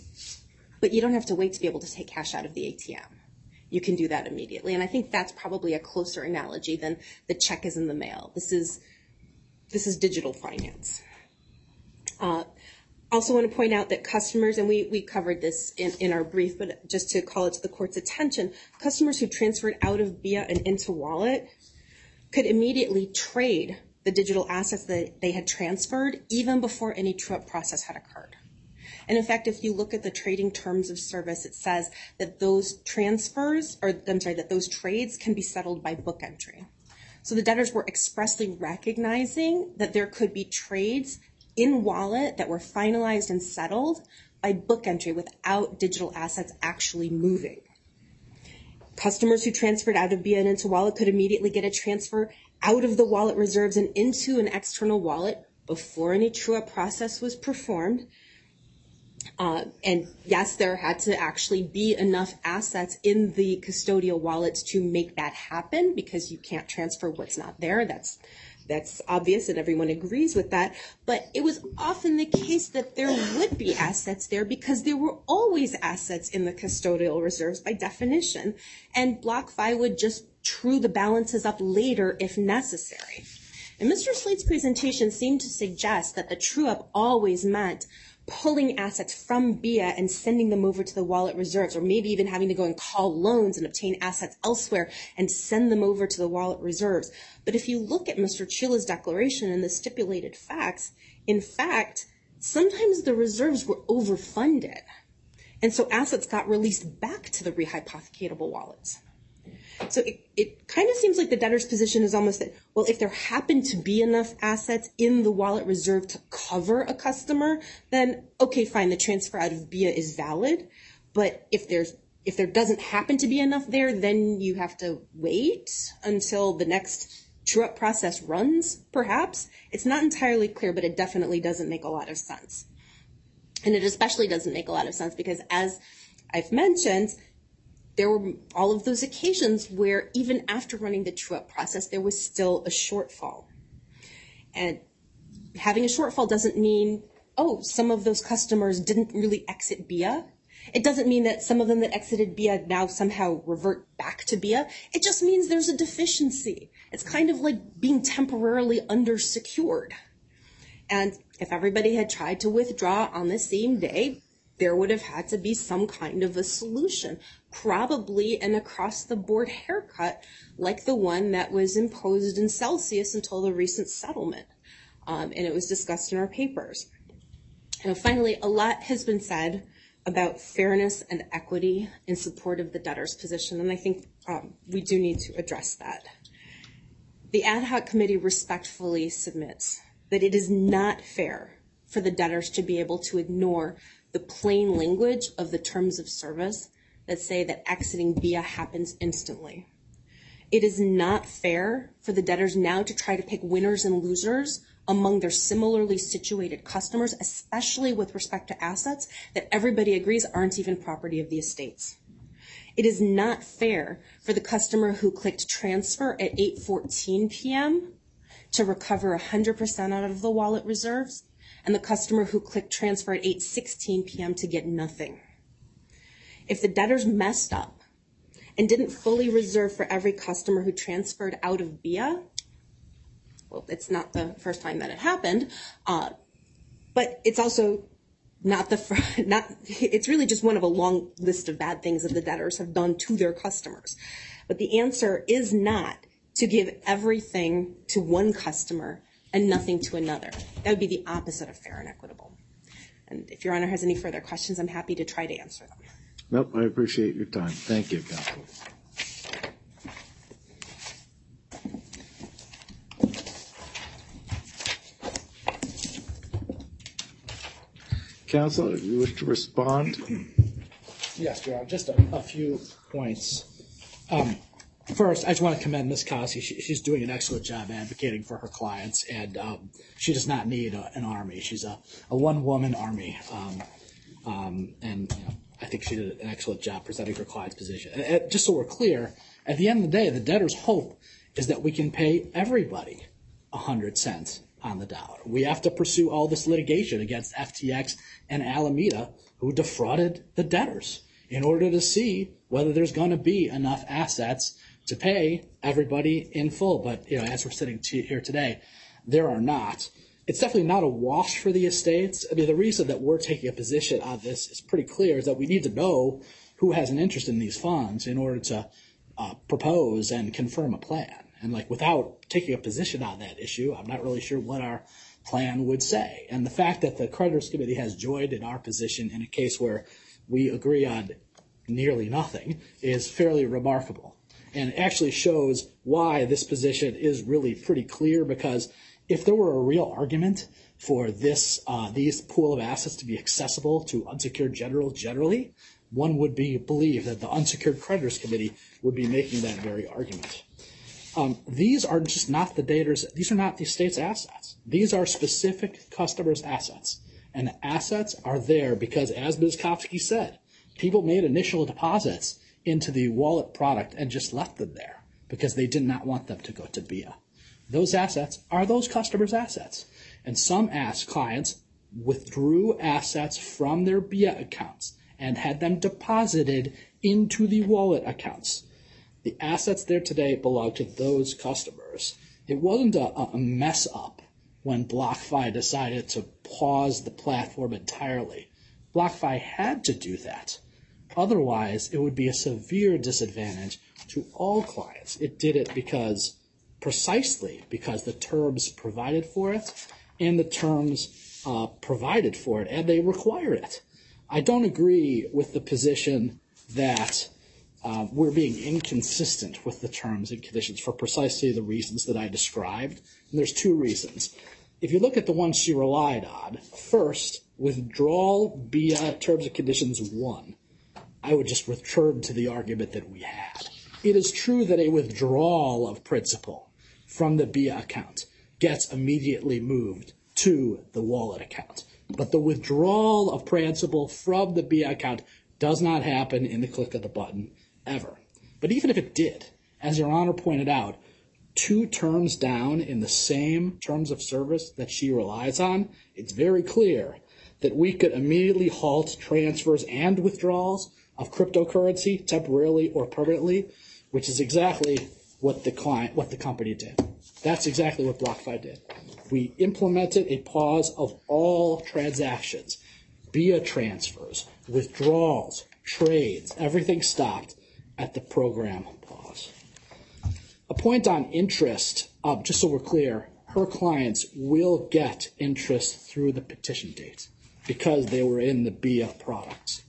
but you don't have to wait to be able to take cash out of the ATM you can do that immediately. And I think that's probably a closer analogy than the check is in the mail. This is this is digital finance. Uh, also want to point out that customers, and we, we covered this in, in our brief, but just to call it to the court's attention, customers who transferred out of BIA and into Wallet could immediately trade the digital assets that they had transferred even before any true-up process had occurred. And in fact, if you look at the trading terms of service, it says that those transfers, or I'm sorry, that those trades can be settled by book entry. So the debtors were expressly recognizing that there could be trades in wallet that were finalized and settled by book entry without digital assets actually moving. Customers who transferred out of and into wallet could immediately get a transfer out of the wallet reserves and into an external wallet before any true up process was performed Um, and yes, there had to actually be enough assets in the custodial wallets to make that happen because you can't transfer what's not there. That's that's obvious and everyone agrees with that. But it was often the case that there would be assets there because there were always assets in the custodial reserves by definition. And BlockFi would just true the balances up later if necessary. And Mr. Slade's presentation seemed to suggest that the true up always meant pulling assets from BIA and sending them over to the wallet reserves, or maybe even having to go and call loans and obtain assets elsewhere and send them over to the wallet reserves. But if you look at Mr. Cheela's declaration and the stipulated facts, in fact, sometimes the reserves were overfunded. And so assets got released back to the rehypothecatable wallets. So it, it kind of seems like the debtor's position is almost that, well, if there happen to be enough assets in the wallet reserve to cover a customer, then okay, fine, the transfer out of BIA is valid. But if there's if there doesn't happen to be enough there, then you have to wait until the next true up process runs, perhaps. It's not entirely clear, but it definitely doesn't make a lot of sense. And it especially doesn't make a lot of sense because as I've mentioned, there were all of those occasions where even after running the true up process, there was still a shortfall. And having a shortfall doesn't mean, oh, some of those customers didn't really exit BIA. It doesn't mean that some of them that exited BIA now somehow revert back to BIA. It just means there's a deficiency. It's kind of like being temporarily undersecured. And if everybody had tried to withdraw on the same day, there would have had to be some kind of a solution, probably an across the board haircut like the one that was imposed in Celsius until the recent settlement. Um, and it was discussed in our papers. And finally, a lot has been said about fairness and equity in support of the debtor's position, and I think um, we do need to address that. The ad hoc committee respectfully submits that it is not fair for the debtors to be able to ignore the plain language of the terms of service that say that exiting BIA happens instantly. It is not fair for the debtors now to try to pick winners and losers among their similarly situated customers, especially with respect to assets that everybody agrees aren't even property of the estates. It is not fair for the customer who clicked transfer at 8:14 p.m. to recover 100% out of the wallet reserves and the customer who clicked transfer at 8:16 p.m. to get nothing. If the debtors messed up and didn't fully reserve for every customer who transferred out of BIA, well, it's not the first time that it happened, uh, but it's also not the [laughs] not. It's really just one of a long list of bad things that the debtors have done to their customers. But the answer is not to give everything to one customer and nothing to another. That would be the opposite of fair and equitable. And if Your Honor has any further questions, I'm happy to try to answer them. Nope, I appreciate your time. Thank you, counsel. Counsel, if you wish to respond? Yes, Your Honor, just a, few points. Um, first, I just want to commend Ms. Kovsky. She, she's doing an excellent job advocating for her clients, and um, she does not need an army. She's a, one-woman army, um, and I think she did an excellent job presenting her client's position. And, just so we're clear, at the end of the day, the debtor's hope is that we can pay everybody a hundred cents on the dollar. We have to pursue all this litigation against FTX and Alameda, who defrauded the debtors, in order to see whether there's going to be enough assets to pay everybody in full. But you know, as we're sitting here today, there are not. It's definitely not a wash for the estates. I mean, the reason that we're taking a position on this is pretty clear: is that we need to know who has an interest in these funds in order to uh, propose and confirm a plan. And like without taking a position on that issue, I'm not really sure what our plan would say. And the fact that the creditors committee has joined in our position in a case where we agree on nearly nothing is fairly remarkable. And actually shows why this position is really pretty clear because if there were a real argument for this uh, these pool of assets to be accessible to unsecured general generally, one would be believe that the unsecured creditors committee would be making that very argument. Um, these are just not the debtors. These are not the state's assets. These are specific customers' assets, and the assets are there because, as Ms. Said, people made initial deposits into the wallet product and just left them there because they did not want them to go to BIA. Those assets are those customers' assets, and some ask clients withdrew assets from their BIA accounts and had them deposited into the wallet accounts. The assets there today belong to those customers. It wasn't a, a mess up when BlockFi decided to pause the platform entirely. BlockFi had to do that. Otherwise, it would be a severe disadvantage to all clients. It did it because, precisely because the terms provided for it and the terms uh, provided for it, and they require it. I don't agree with the position that uh, we're being inconsistent with the terms and conditions for precisely the reasons that I described. And there's two reasons. If you look at the ones she relied on, first, withdrawal via terms and conditions one, I would just return to the argument that we had. It is true that a withdrawal of principal from the BIA account gets immediately moved to the wallet account. But the withdrawal of principal from the BIA account does not happen in the click of the button ever. But even if it did, as Your Honor pointed out, two terms down in the same terms of service that she relies on, it's very clear that we could immediately halt transfers and withdrawals of cryptocurrency temporarily or permanently, which is exactly what the client, what the company did. That's exactly what BlockFi did. We implemented a pause of all transactions, via transfers, withdrawals, trades, everything stopped at the program pause. A point on interest, um, just so we're clear, her clients will get interest through the petition date because they were in the BIA products.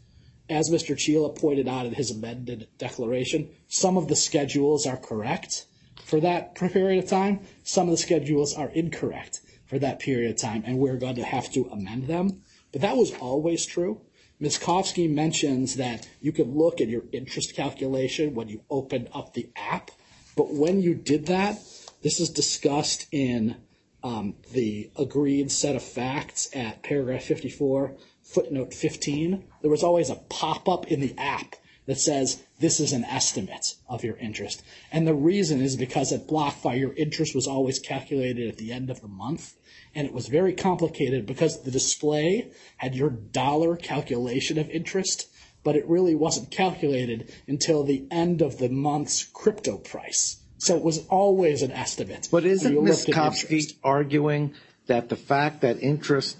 As Mr. Cheela pointed out in his amended declaration, some of the schedules are correct for that period of time. Some of the schedules are incorrect for that period of time, and we're going to have to amend them. But that was always true. Ms. Kovsky mentions that you could look at your interest calculation when you opened up the app, but when you did that, this is discussed in um, the agreed set of facts at paragraph 54, footnote 15. There was always a pop-up in the app that says this is an estimate of your interest. And the reason is because at BlockFi, your interest was always calculated at the end of the month and it was very complicated because the display had your dollar calculation of interest, but it really wasn't calculated until the end of the month's crypto price. So it was always an estimate. But isn't Ms. Kovsky arguing that the fact that interest,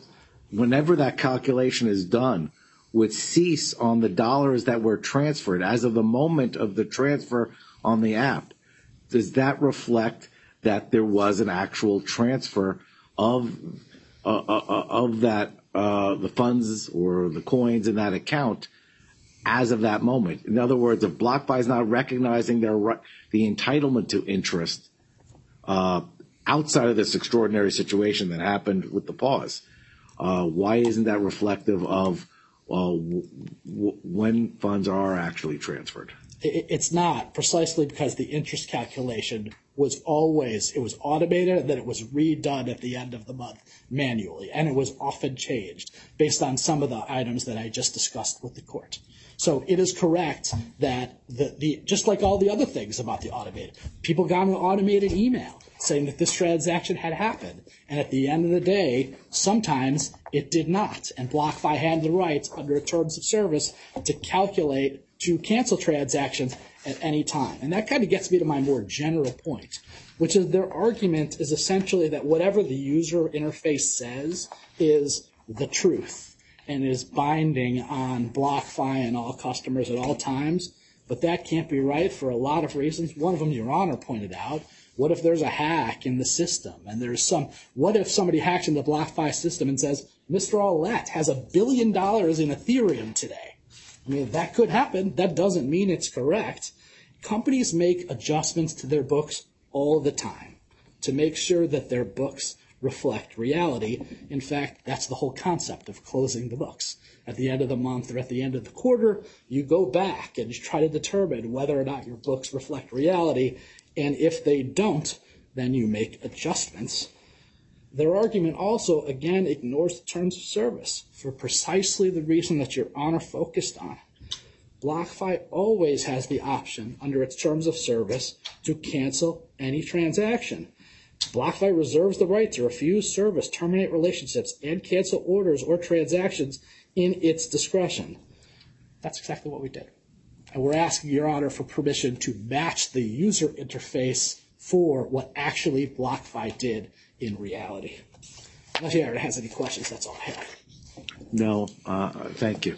whenever that calculation is done, would cease on the dollars that were transferred as of the moment of the transfer on the app? Does that reflect that there was an actual transfer of uh, uh, uh, of that the funds or the coins in that account as of that moment? In other words, if BlockFi is not recognizing their the entitlement to interest outside of this extraordinary situation that happened with the pause, uh, why isn't that reflective of uh, w- when funds are actually transferred? It's not precisely because the interest calculation was always, it was automated and then it was redone at the end of the month manually. And it was often changed based on some of the items that I just discussed with the court. So it is correct that the, the, just like all the other things about the automated, people got an automated email saying that this transaction had happened. And at the end of the day, sometimes it did not. And BlockFi had the right under terms of service to calculate to cancel transactions at any time. And that kind of gets me to my more general point, which is their argument is essentially that whatever the user interface says is the truth and is binding on BlockFi and all customers at all times. But that can't be right for a lot of reasons. One of them, Your Honor pointed out. What if there's a hack in the system and there's some, what if somebody hacks in the BlockFi system and says, Mr. Aulet has a billion dollars in Ethereum today? I mean, that could happen. That doesn't mean it's correct. Companies make adjustments to their books all the time to make sure that their books reflect reality. In fact, that's the whole concept of closing the books. At the end of the month or at the end of the quarter, you go back and you try to determine whether or not your books reflect reality. And if they don't, then you make adjustments. Their argument also, again, ignores the terms of service for precisely the reason that Your Honor focused on. BlockFi always has the option under its terms of service to cancel any transaction. BlockFi reserves the right to refuse service, terminate relationships, and cancel orders or transactions in its discretion. That's exactly what we did. And we're asking Your Honor for permission to match the user interface for what actually BlockFi did in reality. Unless Your Honor has any questions, that's all I have. No, uh, thank you.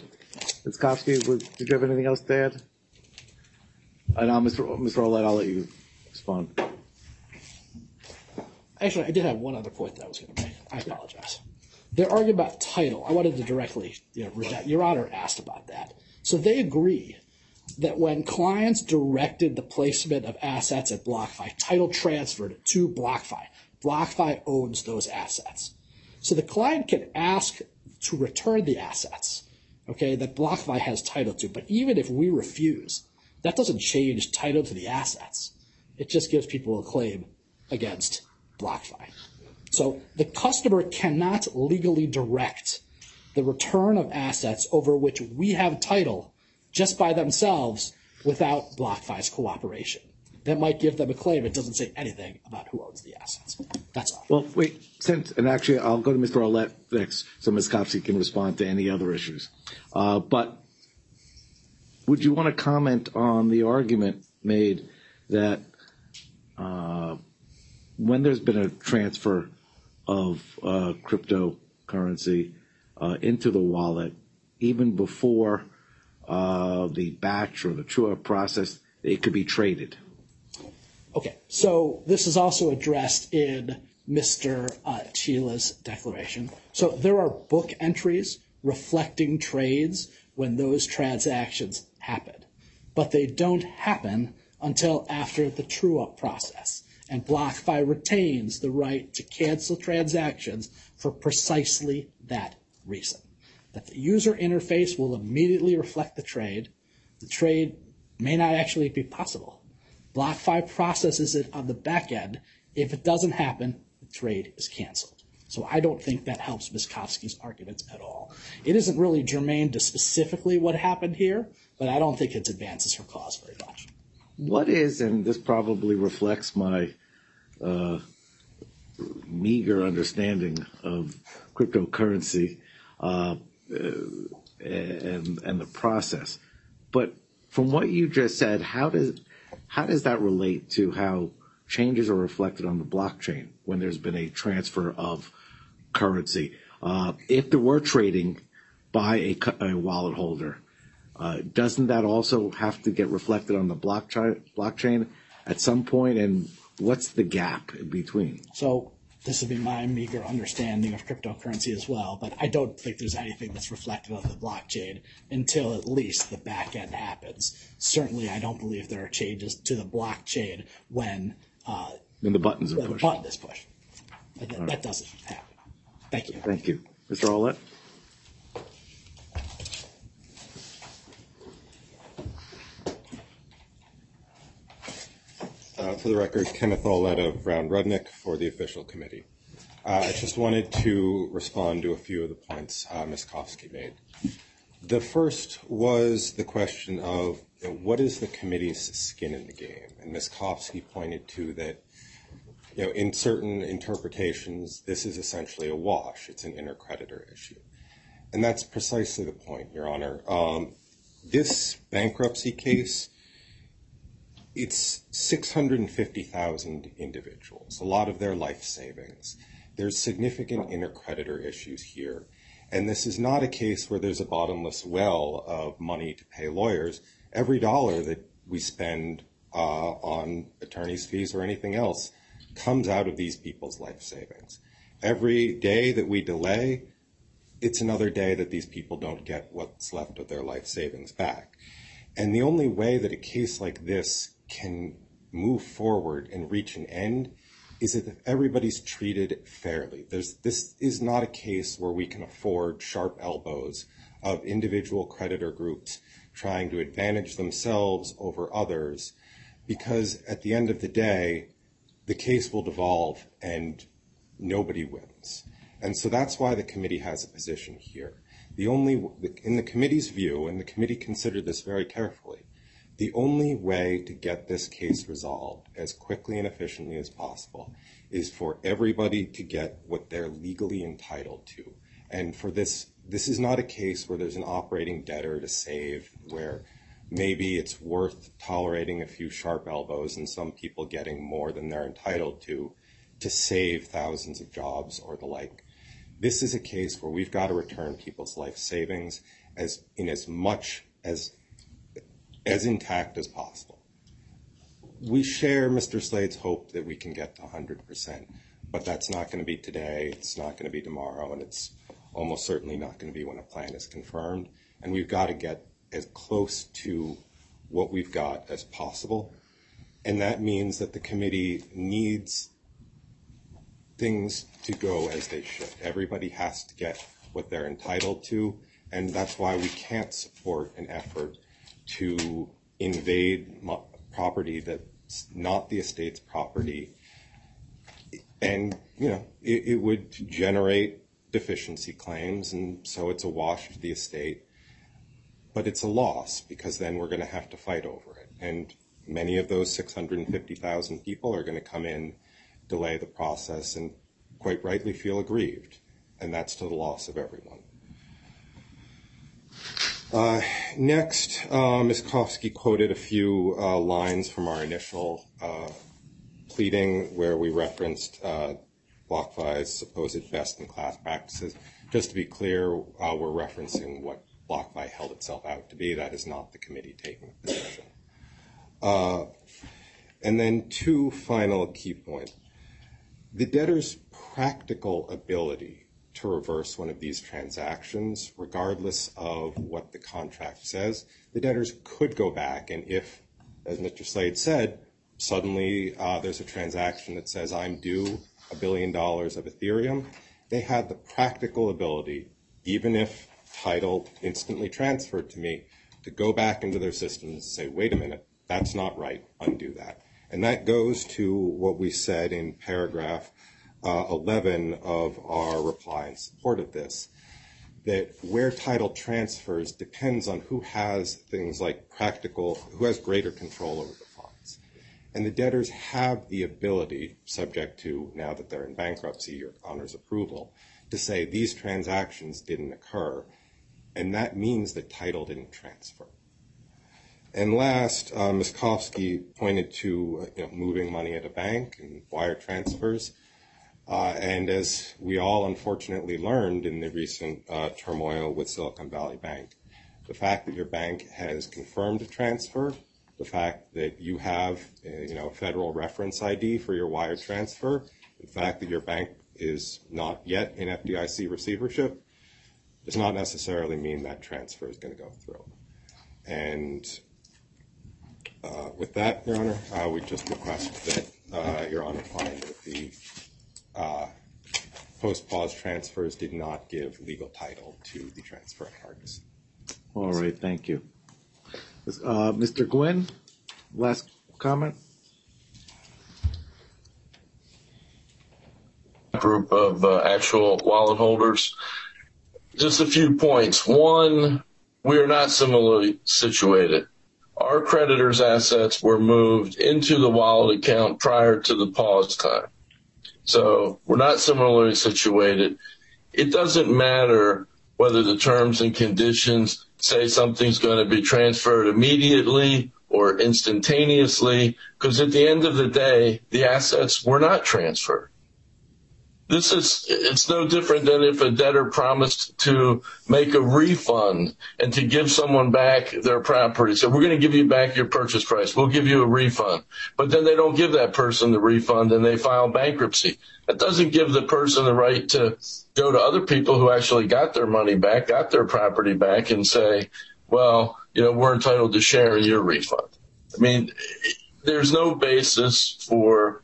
Ms. Kovsky, would- did you have anything else to add? And now, Mr. O- Mr. Aulet, I'll let you respond. Actually, I did have one other point that I was going to make. I apologize. Their argument about title, I wanted to directly, you know. Your Honor asked about that. So they agree that when clients directed the placement of assets at BlockFi, title transferred to BlockFi. BlockFi owns those assets. So the client can ask to return the assets, okay, that BlockFi has title to. But even if we refuse, that doesn't change title to the assets. It just gives people a claim against BlockFi. So the customer cannot legally direct the return of assets over which we have title just by themselves without BlockFi's cooperation. That might give them a claim. It doesn't say anything about who owns the assets. That's all. Well, wait, since, and actually, I'll go to Mr. Aulet next, so Ms. Kovsky can respond to any other issues. Uh, but would you want to comment on the argument made that uh, when there's been a transfer of uh, cryptocurrency uh, into the wallet, even before uh, the batch or the true-up process, it could be traded? Okay, so this is also addressed in Mr. Uh, Cheela's declaration. So there are book entries reflecting trades when those transactions happen, but they don't happen until after the true-up process. And BlockFi retains the right to cancel transactions for precisely that reason. That the user interface will immediately reflect the trade. The trade may not actually be possible. BlockFi processes it on the back end. If it doesn't happen, the trade is canceled. So I don't think that helps Ms. Kovsky's arguments at all. It isn't really germane to specifically what happened here, but I don't think it advances her cause very much. What is, and this probably reflects my uh, meager understanding of cryptocurrency uh, and, and the process, but from what you just said, how does how does that relate to how changes are reflected on the blockchain when there's been a transfer of currency? Uh, if there were trading by a, wallet holder, uh, doesn't that also have to get reflected on the blockchain, blockchain at some point? And what's the gap in between? So this would be my meager understanding of cryptocurrency as well, but I don't think there's anything that's reflected on the blockchain until at least the back end happens. Certainly, I don't believe there are changes to the blockchain when uh, when the buttons are the pushed. button is pushed. That, that doesn't happen. Thank you. Thank you, Mr. Aulet. For the record, Kenneth Aulet of Brown Rudnick for the official committee. Uh, I just wanted to respond to a few of the points uh, Ms. Kovsky made. The first was the question of what is the committee's skin in the game? And Ms. Kovsky pointed to that you know, in certain interpretations, this is essentially a wash. It's an intercreditor issue. And that's precisely the point, Your Honor. Um, this bankruptcy case it's 650,000 individuals, a lot of their life savings. There's significant intercreditor issues here. And this is not a case where there's a bottomless well of money to pay lawyers. Every dollar that we spend uh, on attorney's fees or anything else comes out of these people's life savings. Every day that we delay, it's another day that these people don't get what's left of their life savings back. And the only way that a case like this can move forward and reach an end is that everybody's treated fairly. This is not a case where we can afford sharp elbows of individual creditor groups trying to advantage themselves over others because at the end of the day, the case will devolve and nobody wins. And so that's why the committee has a position here. In the committee's view, and the committee considered this very carefully, the only way to get this case resolved as quickly and efficiently as possible is for everybody to get what they're legally entitled to. And for this, this is not a case where there's an operating debtor to save, where maybe it's worth tolerating a few sharp elbows and some people getting more than they're entitled to to save thousands of jobs or the like. This is a case where we've got to return people's life savings in as much as as intact as possible. We share Mr. Slade's hope that we can get to 100%, but that's not going to be today, it's not going to be tomorrow, and it's almost certainly not going to be when a plan is confirmed. And we've got to get as close to what we've got as possible. And that means that the committee needs things to go as they should. Everybody has to get what they're entitled to. And that's why we can't support an effort to invade property that's not the estate's property. And, you know, it would generate deficiency claims. And so it's a wash to the estate. But it's a loss because then we're going to have to fight over it. And many of those 650,000 people are going to come in, delay the process, and quite rightly feel aggrieved. And that's to the loss of everyone. Uh, next, uh, Ms. Kovsky quoted a few uh, lines from our initial pleading where we referenced BlockFi's supposed best-in-class practices. Just to be clear, we're referencing what BlockFi held itself out to be. That is not the committee taking a position. And then two final key points. The debtor's practical ability to reverse one of these transactions, regardless of what the contract says, the debtors could go back. And if, as Mr. Slade said, suddenly uh, there's a transaction that says I'm due a billion dollars of Ethereum, they have the practical ability, even if title instantly transferred to me, to go back into their system and say, wait a minute, that's not right, undo that. And that goes to what we said in paragraph Uh, 11 of our reply in support of this, that where title transfers depends on who has things like practical, who has greater control over the funds. And the debtors have the ability, subject to now that they're in bankruptcy or honors approval, to say these transactions didn't occur. And that means that title didn't transfer. And last, uh, Ms. Kovsky pointed to moving money at a bank and wire transfers. Uh, and as we all unfortunately learned in the recent uh, turmoil with Silicon Valley Bank, the fact that your bank has confirmed a transfer, the fact that you have uh, a federal reference ID for your wire transfer, the fact that your bank is not yet in FDIC receivership, does not necessarily mean that transfer is going to go through. And with that, Your Honor, would just request that Your Honor find that the Uh, post-pause transfers did not give legal title to the transfer cards. All right, thank you. Uh, Mr. Gwynne, last comment? Group of uh, actual wallet holders. Just a few points. One, we are not similarly situated. Our creditors' assets were moved into the wallet account prior to the pause time. So we're not similarly situated. It doesn't matter whether the terms and conditions say something's going to be transferred immediately or instantaneously, because at the end of the day, the assets were not transferred. This is it's no different than if a debtor promised to make a refund and to give someone back their property. So we're going to give you back your purchase price. We'll give you a refund. But then they don't give that person the refund and they file bankruptcy. That doesn't give the person the right to go to other people who actually got their money back, got their property back, and say, well, you know, we're entitled to share in your refund. I mean, there's no basis for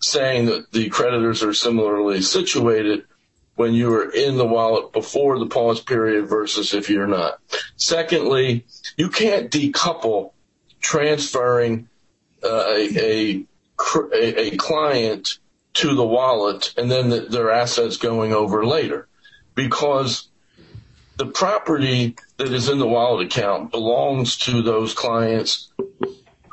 saying that the creditors are similarly situated when you are in the wallet before the pause period versus if you're not. Secondly, you can't decouple transferring uh, a client to the wallet and then their assets going over later, because the property that is in the wallet account belongs to those clients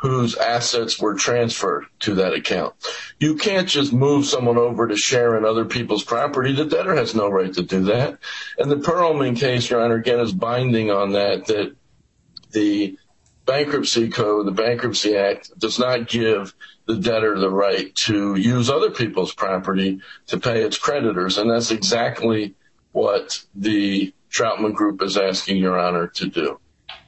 whose assets were transferred to that account. You can't just move someone over to share in other people's property. The debtor has no right to do that. And the Pearlman case, Your Honor, again, is binding on that, that the Bankruptcy Code, the Bankruptcy Act, does not give the debtor the right to use other people's property to pay its creditors. And that's exactly what the Troutman Group is asking Your Honor to do.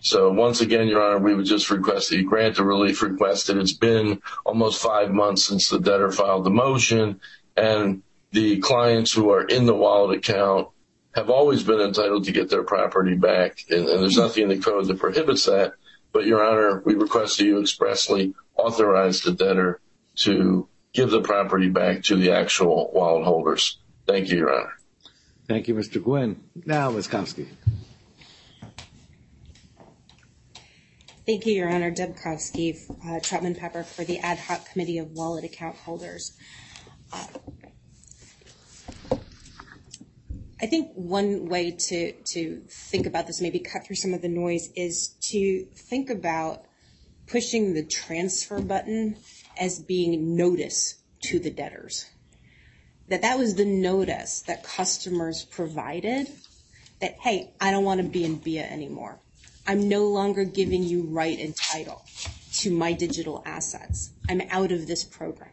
So once again, Your Honor, we would just request that you grant the relief request. It's been almost five months since the debtor filed the motion, and the clients who are in the wallet account have always been entitled to get their property back, and, there's nothing in the code that prohibits that. But, Your Honor, we request that you expressly authorize the debtor to give the property back to the actual wallet holders. Thank you, Your Honor. Thank you, Mr. Gwynne. Now, Ms. Kovsky. Thank you, Your Honor. Deb uh, Troutman Pepper for the Ad Hoc Committee of Wallet Account Holders. Uh, I think one way to, to think about this, maybe cut through some of the noise, is to think about pushing the transfer button as being notice to the debtors. That that was the notice that customers provided that, hey, I don't want to be in BIA anymore. I'm no longer giving you right and title to my digital assets. I'm out of this program.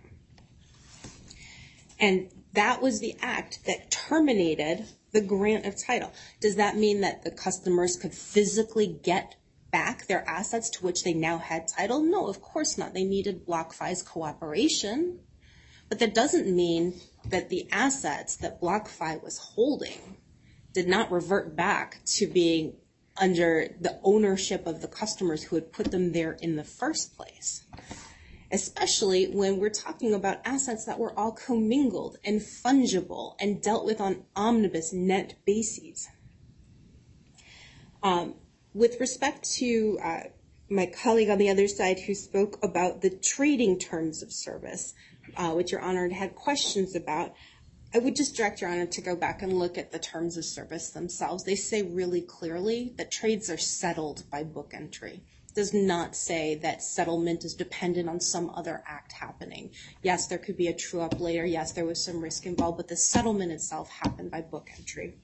And that was the act that terminated the grant of title. Does that mean that the customers could physically get back their assets to which they now had title? No, of course not. They needed BlockFi's cooperation. But that doesn't mean that the assets that BlockFi was holding did not revert back to being under the ownership of the customers who had put them there in the first place especially when we're talking about assets that were all commingled and fungible and dealt with on omnibus net bases. Um, with respect to uh, my colleague on the other side who spoke about the trading terms of service, uh, which Your Honor had questions about, I would just direct Your Honor to go back and look at the terms of service themselves. They say really clearly that trades are settled by book entry It does not say that settlement is dependent on some other act happening. Yes, there could be a true up later. Yes, there was some risk involved, but the settlement itself happened by book entry.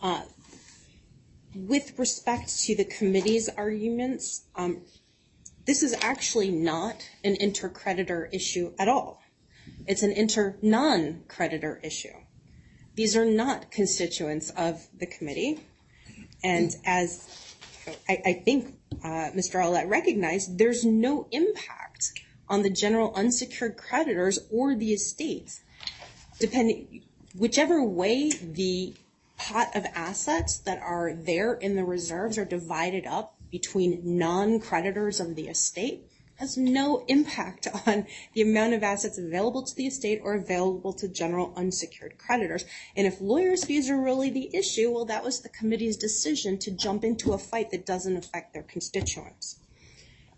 Uh, with respect to the committee's arguments, um, this is actually not an inter-creditor issue at all. It's an inter-non-creditor issue. These are not constituents of the committee. And as I think uh, Mr. Aulet recognized, there's no impact on the general unsecured creditors or the. Depending, whichever way the pot of assets that are there in the reserves are divided up between non-creditors of the estate, has no impact [laughs] on the amount of assets available to the estate or available to general unsecured creditors. And if lawyers' fees are really the issue, well, that was the committee's decision to jump into a fight that doesn't affect their constituents.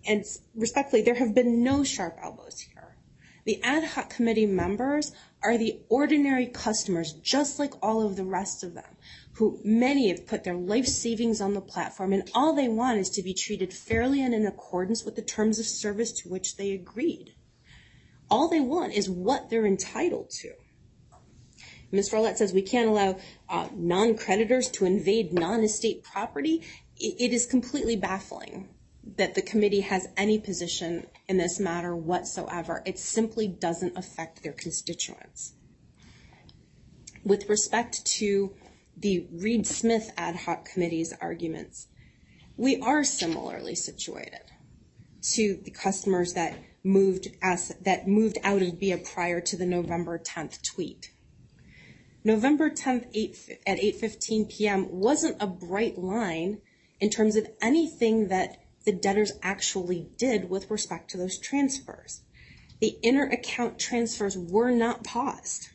And respectfully, there have been no sharp elbows here. The ad hoc committee members are the ordinary customers, just like all of the rest of them who many have put their life savings on the platform, and all they want is to be treated fairly and in accordance with the terms of service to which they agreed. All they want is what they're entitled to. Ms. Rowlett says we can't allow uh, non-creditors to invade non-estate property. It is completely baffling that the committee has any position in this matter whatsoever. It simply doesn't affect their constituents. With respect to the Reed Smith ad hoc committee's arguments, we are similarly situated to the customers that moved that moved out of BIA prior to the November 10th tweet. November 10th at 8:15 p.m. wasn't a bright line in terms of anything that the debtors actually did with respect to those transfers. The inter-account transfers were not paused.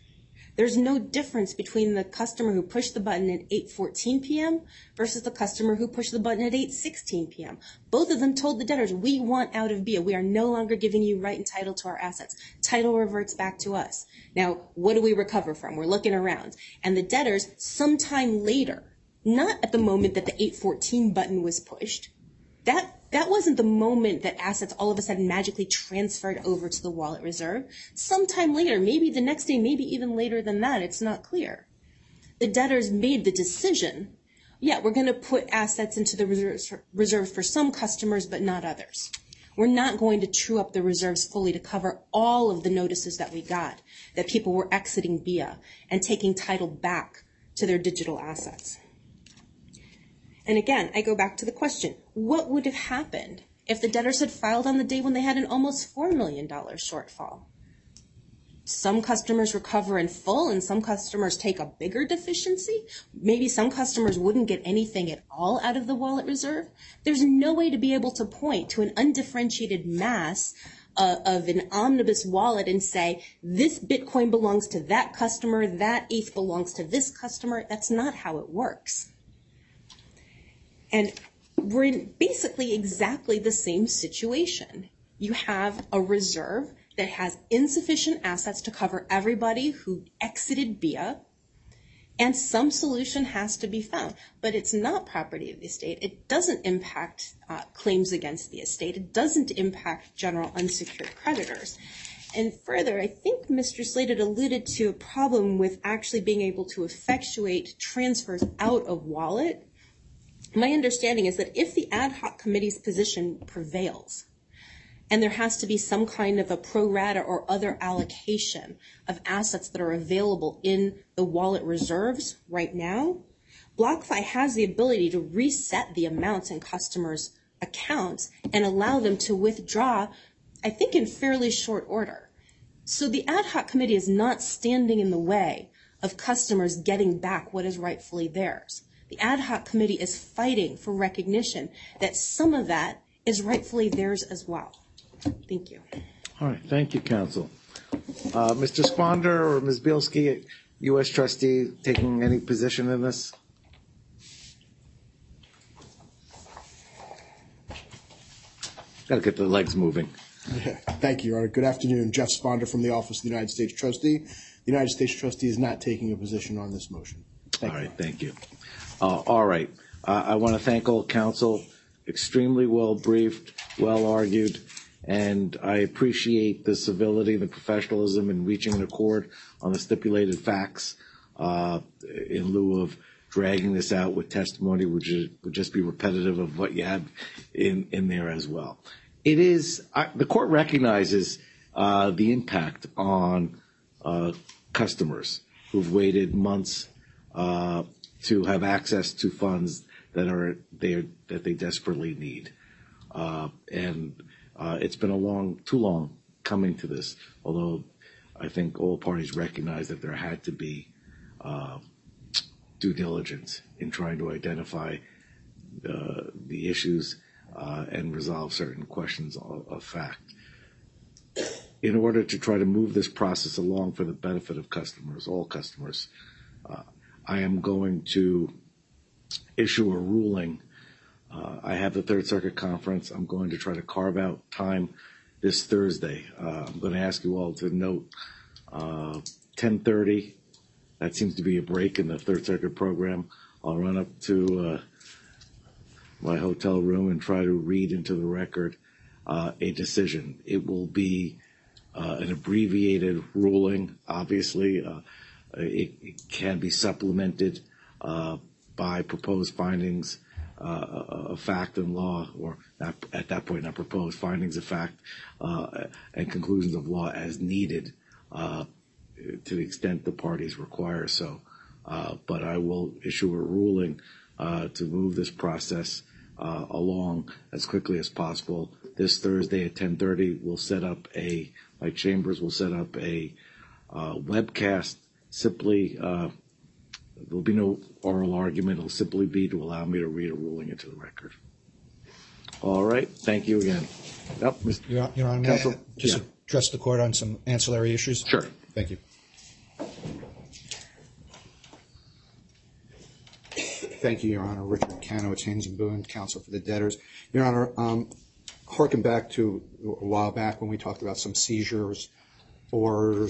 There's no difference between the customer who pushed the button at 8:14 p.m. versus the customer who pushed the button at 8:16 p.m. Both of them told the debtors, "We want out of BIA. We are no longer giving you right and title to our assets. Title reverts back to us." Now, what do we recover from? We're looking around, and the debtors sometime later, not at the moment that the 8:14 button was pushed, that that wasn't the moment that assets all of a sudden magically transferred over to the wallet reserve. Sometime later, maybe the next day, maybe even later than that, it's not clear. The debtors made the decision, yeah, we're going to put assets into the reserve for some customers, but not others. We're not going to true up the reserves fully to cover all of the notices that we got that people were exiting BIA and taking title back to their digital assets. And again, I go back to the question, what would have happened if the debtors had filed on the day when they had an almost $4 million shortfall? some customers recover in full and some customers take a bigger deficiency. Maybe some customers wouldn't get anything at all out of the wallet reserve. There's no way to be able to point to an undifferentiated mass uh, of an omnibus wallet and say, this Bitcoin belongs to that customer, that ETH belongs to this customer. That's not how it works. And we're in basically exactly the same situation. You have a reserve that has insufficient assets to cover everybody who exited BIA, and some solution has to be found. But it's not property of the estate. It doesn't impact uh, claims against the estate. It doesn't impact general unsecured creditors. And further, I think Mr. Slade had alluded to a problem with actually being able to effectuate transfers out of wallet. My understanding is that if the ad hoc committee's position prevails, and there has to be some kind of a pro rata or other allocation of assets that are available in the wallet reserves right now, BlockFi has the ability to reset the amounts in customers' accounts and allow them to withdraw, I think, in fairly short order. So the ad hoc committee is not standing in the way of customers getting back what is rightfully theirs. The ad hoc committee is fighting for recognition that some of that is rightfully theirs as well. Thank you. All right, thank you, counsel. Uh, Mr. Sponder or Ms. Bielski, U.S. trustee, taking any position in this? Got to get the legs moving. Yeah, [laughs] Thank you, Your Honor. Good afternoon. Jeff Sponder from the Office of the United States Trustee. The United States Trustee is not taking a position on this motion. All Thank you. thank you. Uh, All right, Uh, I want to thank all counsel, extremely well briefed, well argued, and I appreciate the civility, the professionalism in reaching an accord on the stipulated facts uh, in lieu of dragging this out with testimony, which would just be repetitive of what you have in, there as well. It is, the court recognizes the impact on customers who've waited months to have access to funds that are there that they desperately need. Uh, and uh, it's been a long, too long coming to this. Although I think all parties recognize that there had to be uh, due diligence in trying to identify the issues uh, and resolve certain questions of, fact. In order to try to move this process along for the benefit of customers, all customers, uh, I am going to issue a ruling. Uh, I have the Third Circuit Conference. I'm going to try to carve out time this Thursday. Uh, I'm going to ask you all to note uh, 10:30. That seems to be a break in the Third Circuit program. I'll run up to uh, my hotel room and try to read into the record uh, a decision. It will be uh, an abbreviated ruling. Obviously, uh, it, it can be supplemented uh, by proposed findings uh, of fact and law, or not, at that point, not proposed findings of fact uh, and conclusions of law as needed uh, to the extent the parties require so. Uh, but I will issue a ruling uh, to move this process uh, along as quickly as possible. This Thursday at 10:30, we'll set up a my chambers will set up a uh, webcast. Simply, uh, there'll be no oral argument. It'll simply be to allow me to read a ruling into the record. All right. Thank you again. Yep, Mr. Your Your Honor, may I Counsel? just Yeah. address the court on some ancillary issues? Sure. Thank you. Thank you, Your Honor. Richard Kanowitz Haynes and Boone, counsel for the debtors. Your Honor, um, harken back to a while back when we talked about some seizures or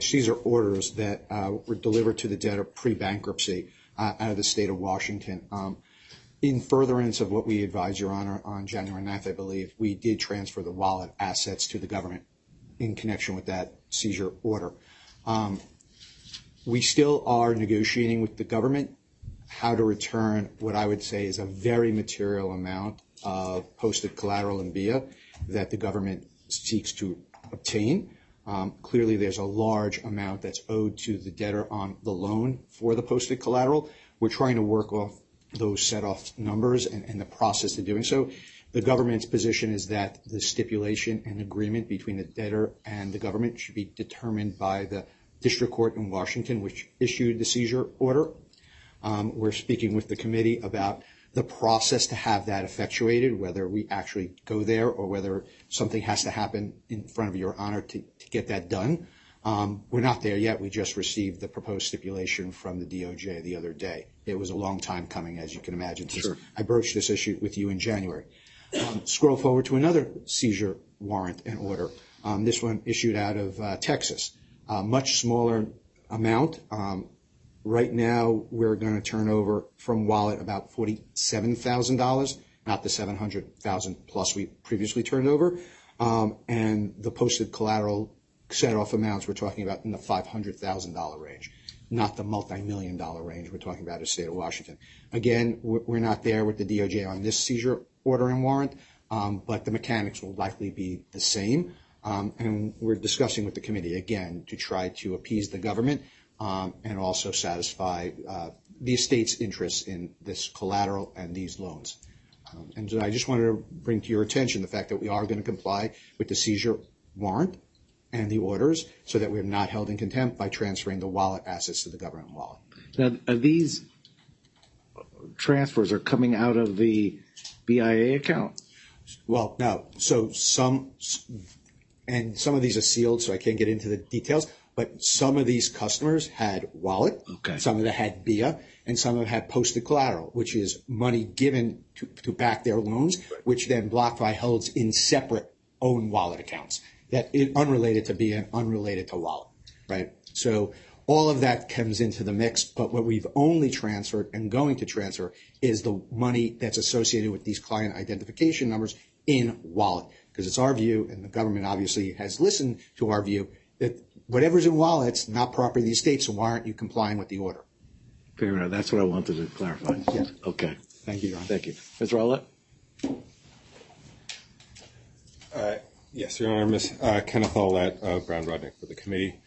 seizure orders that uh, were delivered to the debtor pre-bankruptcy uh, out of the state of Washington. Um, In furtherance of what we advised, Your Honor, on January 9th, I believe, we did transfer the wallet assets to the government in connection with that seizure order. Um, We still are negotiating with the government how to return what I would say is a very material amount of posted collateral in BIA that the government seeks to obtain. Um, Clearly, there's a large amount that's owed to the debtor on the loan for the posted collateral. We're trying to work off those set-off numbers and the process of doing so. The government's position is that the stipulation and agreement between the debtor and the government should be determined by the district court in Washington, which issued the seizure order. Um, We're speaking with the committee about the process to have that effectuated, whether we actually go there or whether something has to happen in front of your honor to, get that done. Um, We're not there yet. We just received the proposed stipulation from the DOJ the other day. It was a long time coming, as you can imagine, I broached this issue with you in January. Um, Scroll forward to another seizure warrant and order. Um, This one issued out of uh, Texas. Uh, Much smaller amount. Right now, we're going to turn over from wallet about $47,000, not the $700,000 plus we previously turned over. Um, And the posted collateral set-off amounts, we're talking about in the $500,000 range, not the multi-million dollar range we're talking about in the state of Washington. Again, we're not there with the DOJ on this seizure order and warrant, um, but the mechanics will likely be the same. Um, And we're discussing with the committee, again, to try to appease the government and also satisfy uh, the estate's interests in this collateral and these loans. Um, And so I just wanted to bring to your attention the fact that we are going to comply with the seizure warrant and the orders so that we're not held in contempt by transferring the wallet assets to the government wallet. Now, are these transfers are coming out of the BIA account? Well, no. So some, and some of these are sealed, so I can't get into the details, but some of these customers had wallet. Okay. Some of them had BIA, and some of them had posted collateral, which is money given to, to back their loans, which then BlockFi holds in separate own wallet accounts that is unrelated to BIA, and unrelated to wallet, right? So all of that comes into the mix, but what we've only transferred and going to transfer is the money that's associated with these client identification numbers in wallet. Because it's our view, and the government obviously has listened to our view, that whatever's in wallet's not property of the estate, so why aren't you complying with the order? Fair enough. That's what I wanted to clarify. Yeah. Okay. Thank you, Your Honor. Thank you. Ms. Aulet? Yes, Your Honor, Ms. uh, Kenneth Aulet, uh, Brown Rudnick for the committee.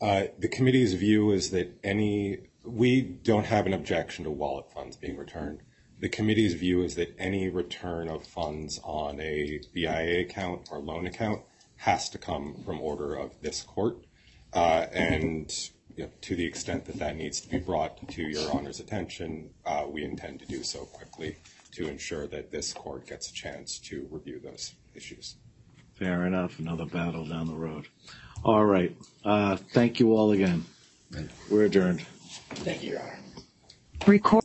Uh, The committee's view is that any, we don't have an objection to wallet funds being returned. The committee's view is that any return of funds on a BIA account or loan account has to come from order of this court. Uh, And to the extent that that needs to be brought to Your Honor's attention, uh, we intend to do so quickly to ensure that this court gets a chance to review those issues. Fair enough. Another battle down the road. All right. Uh, thank you all again. We're adjourned. Thank you, Your Honor. Record.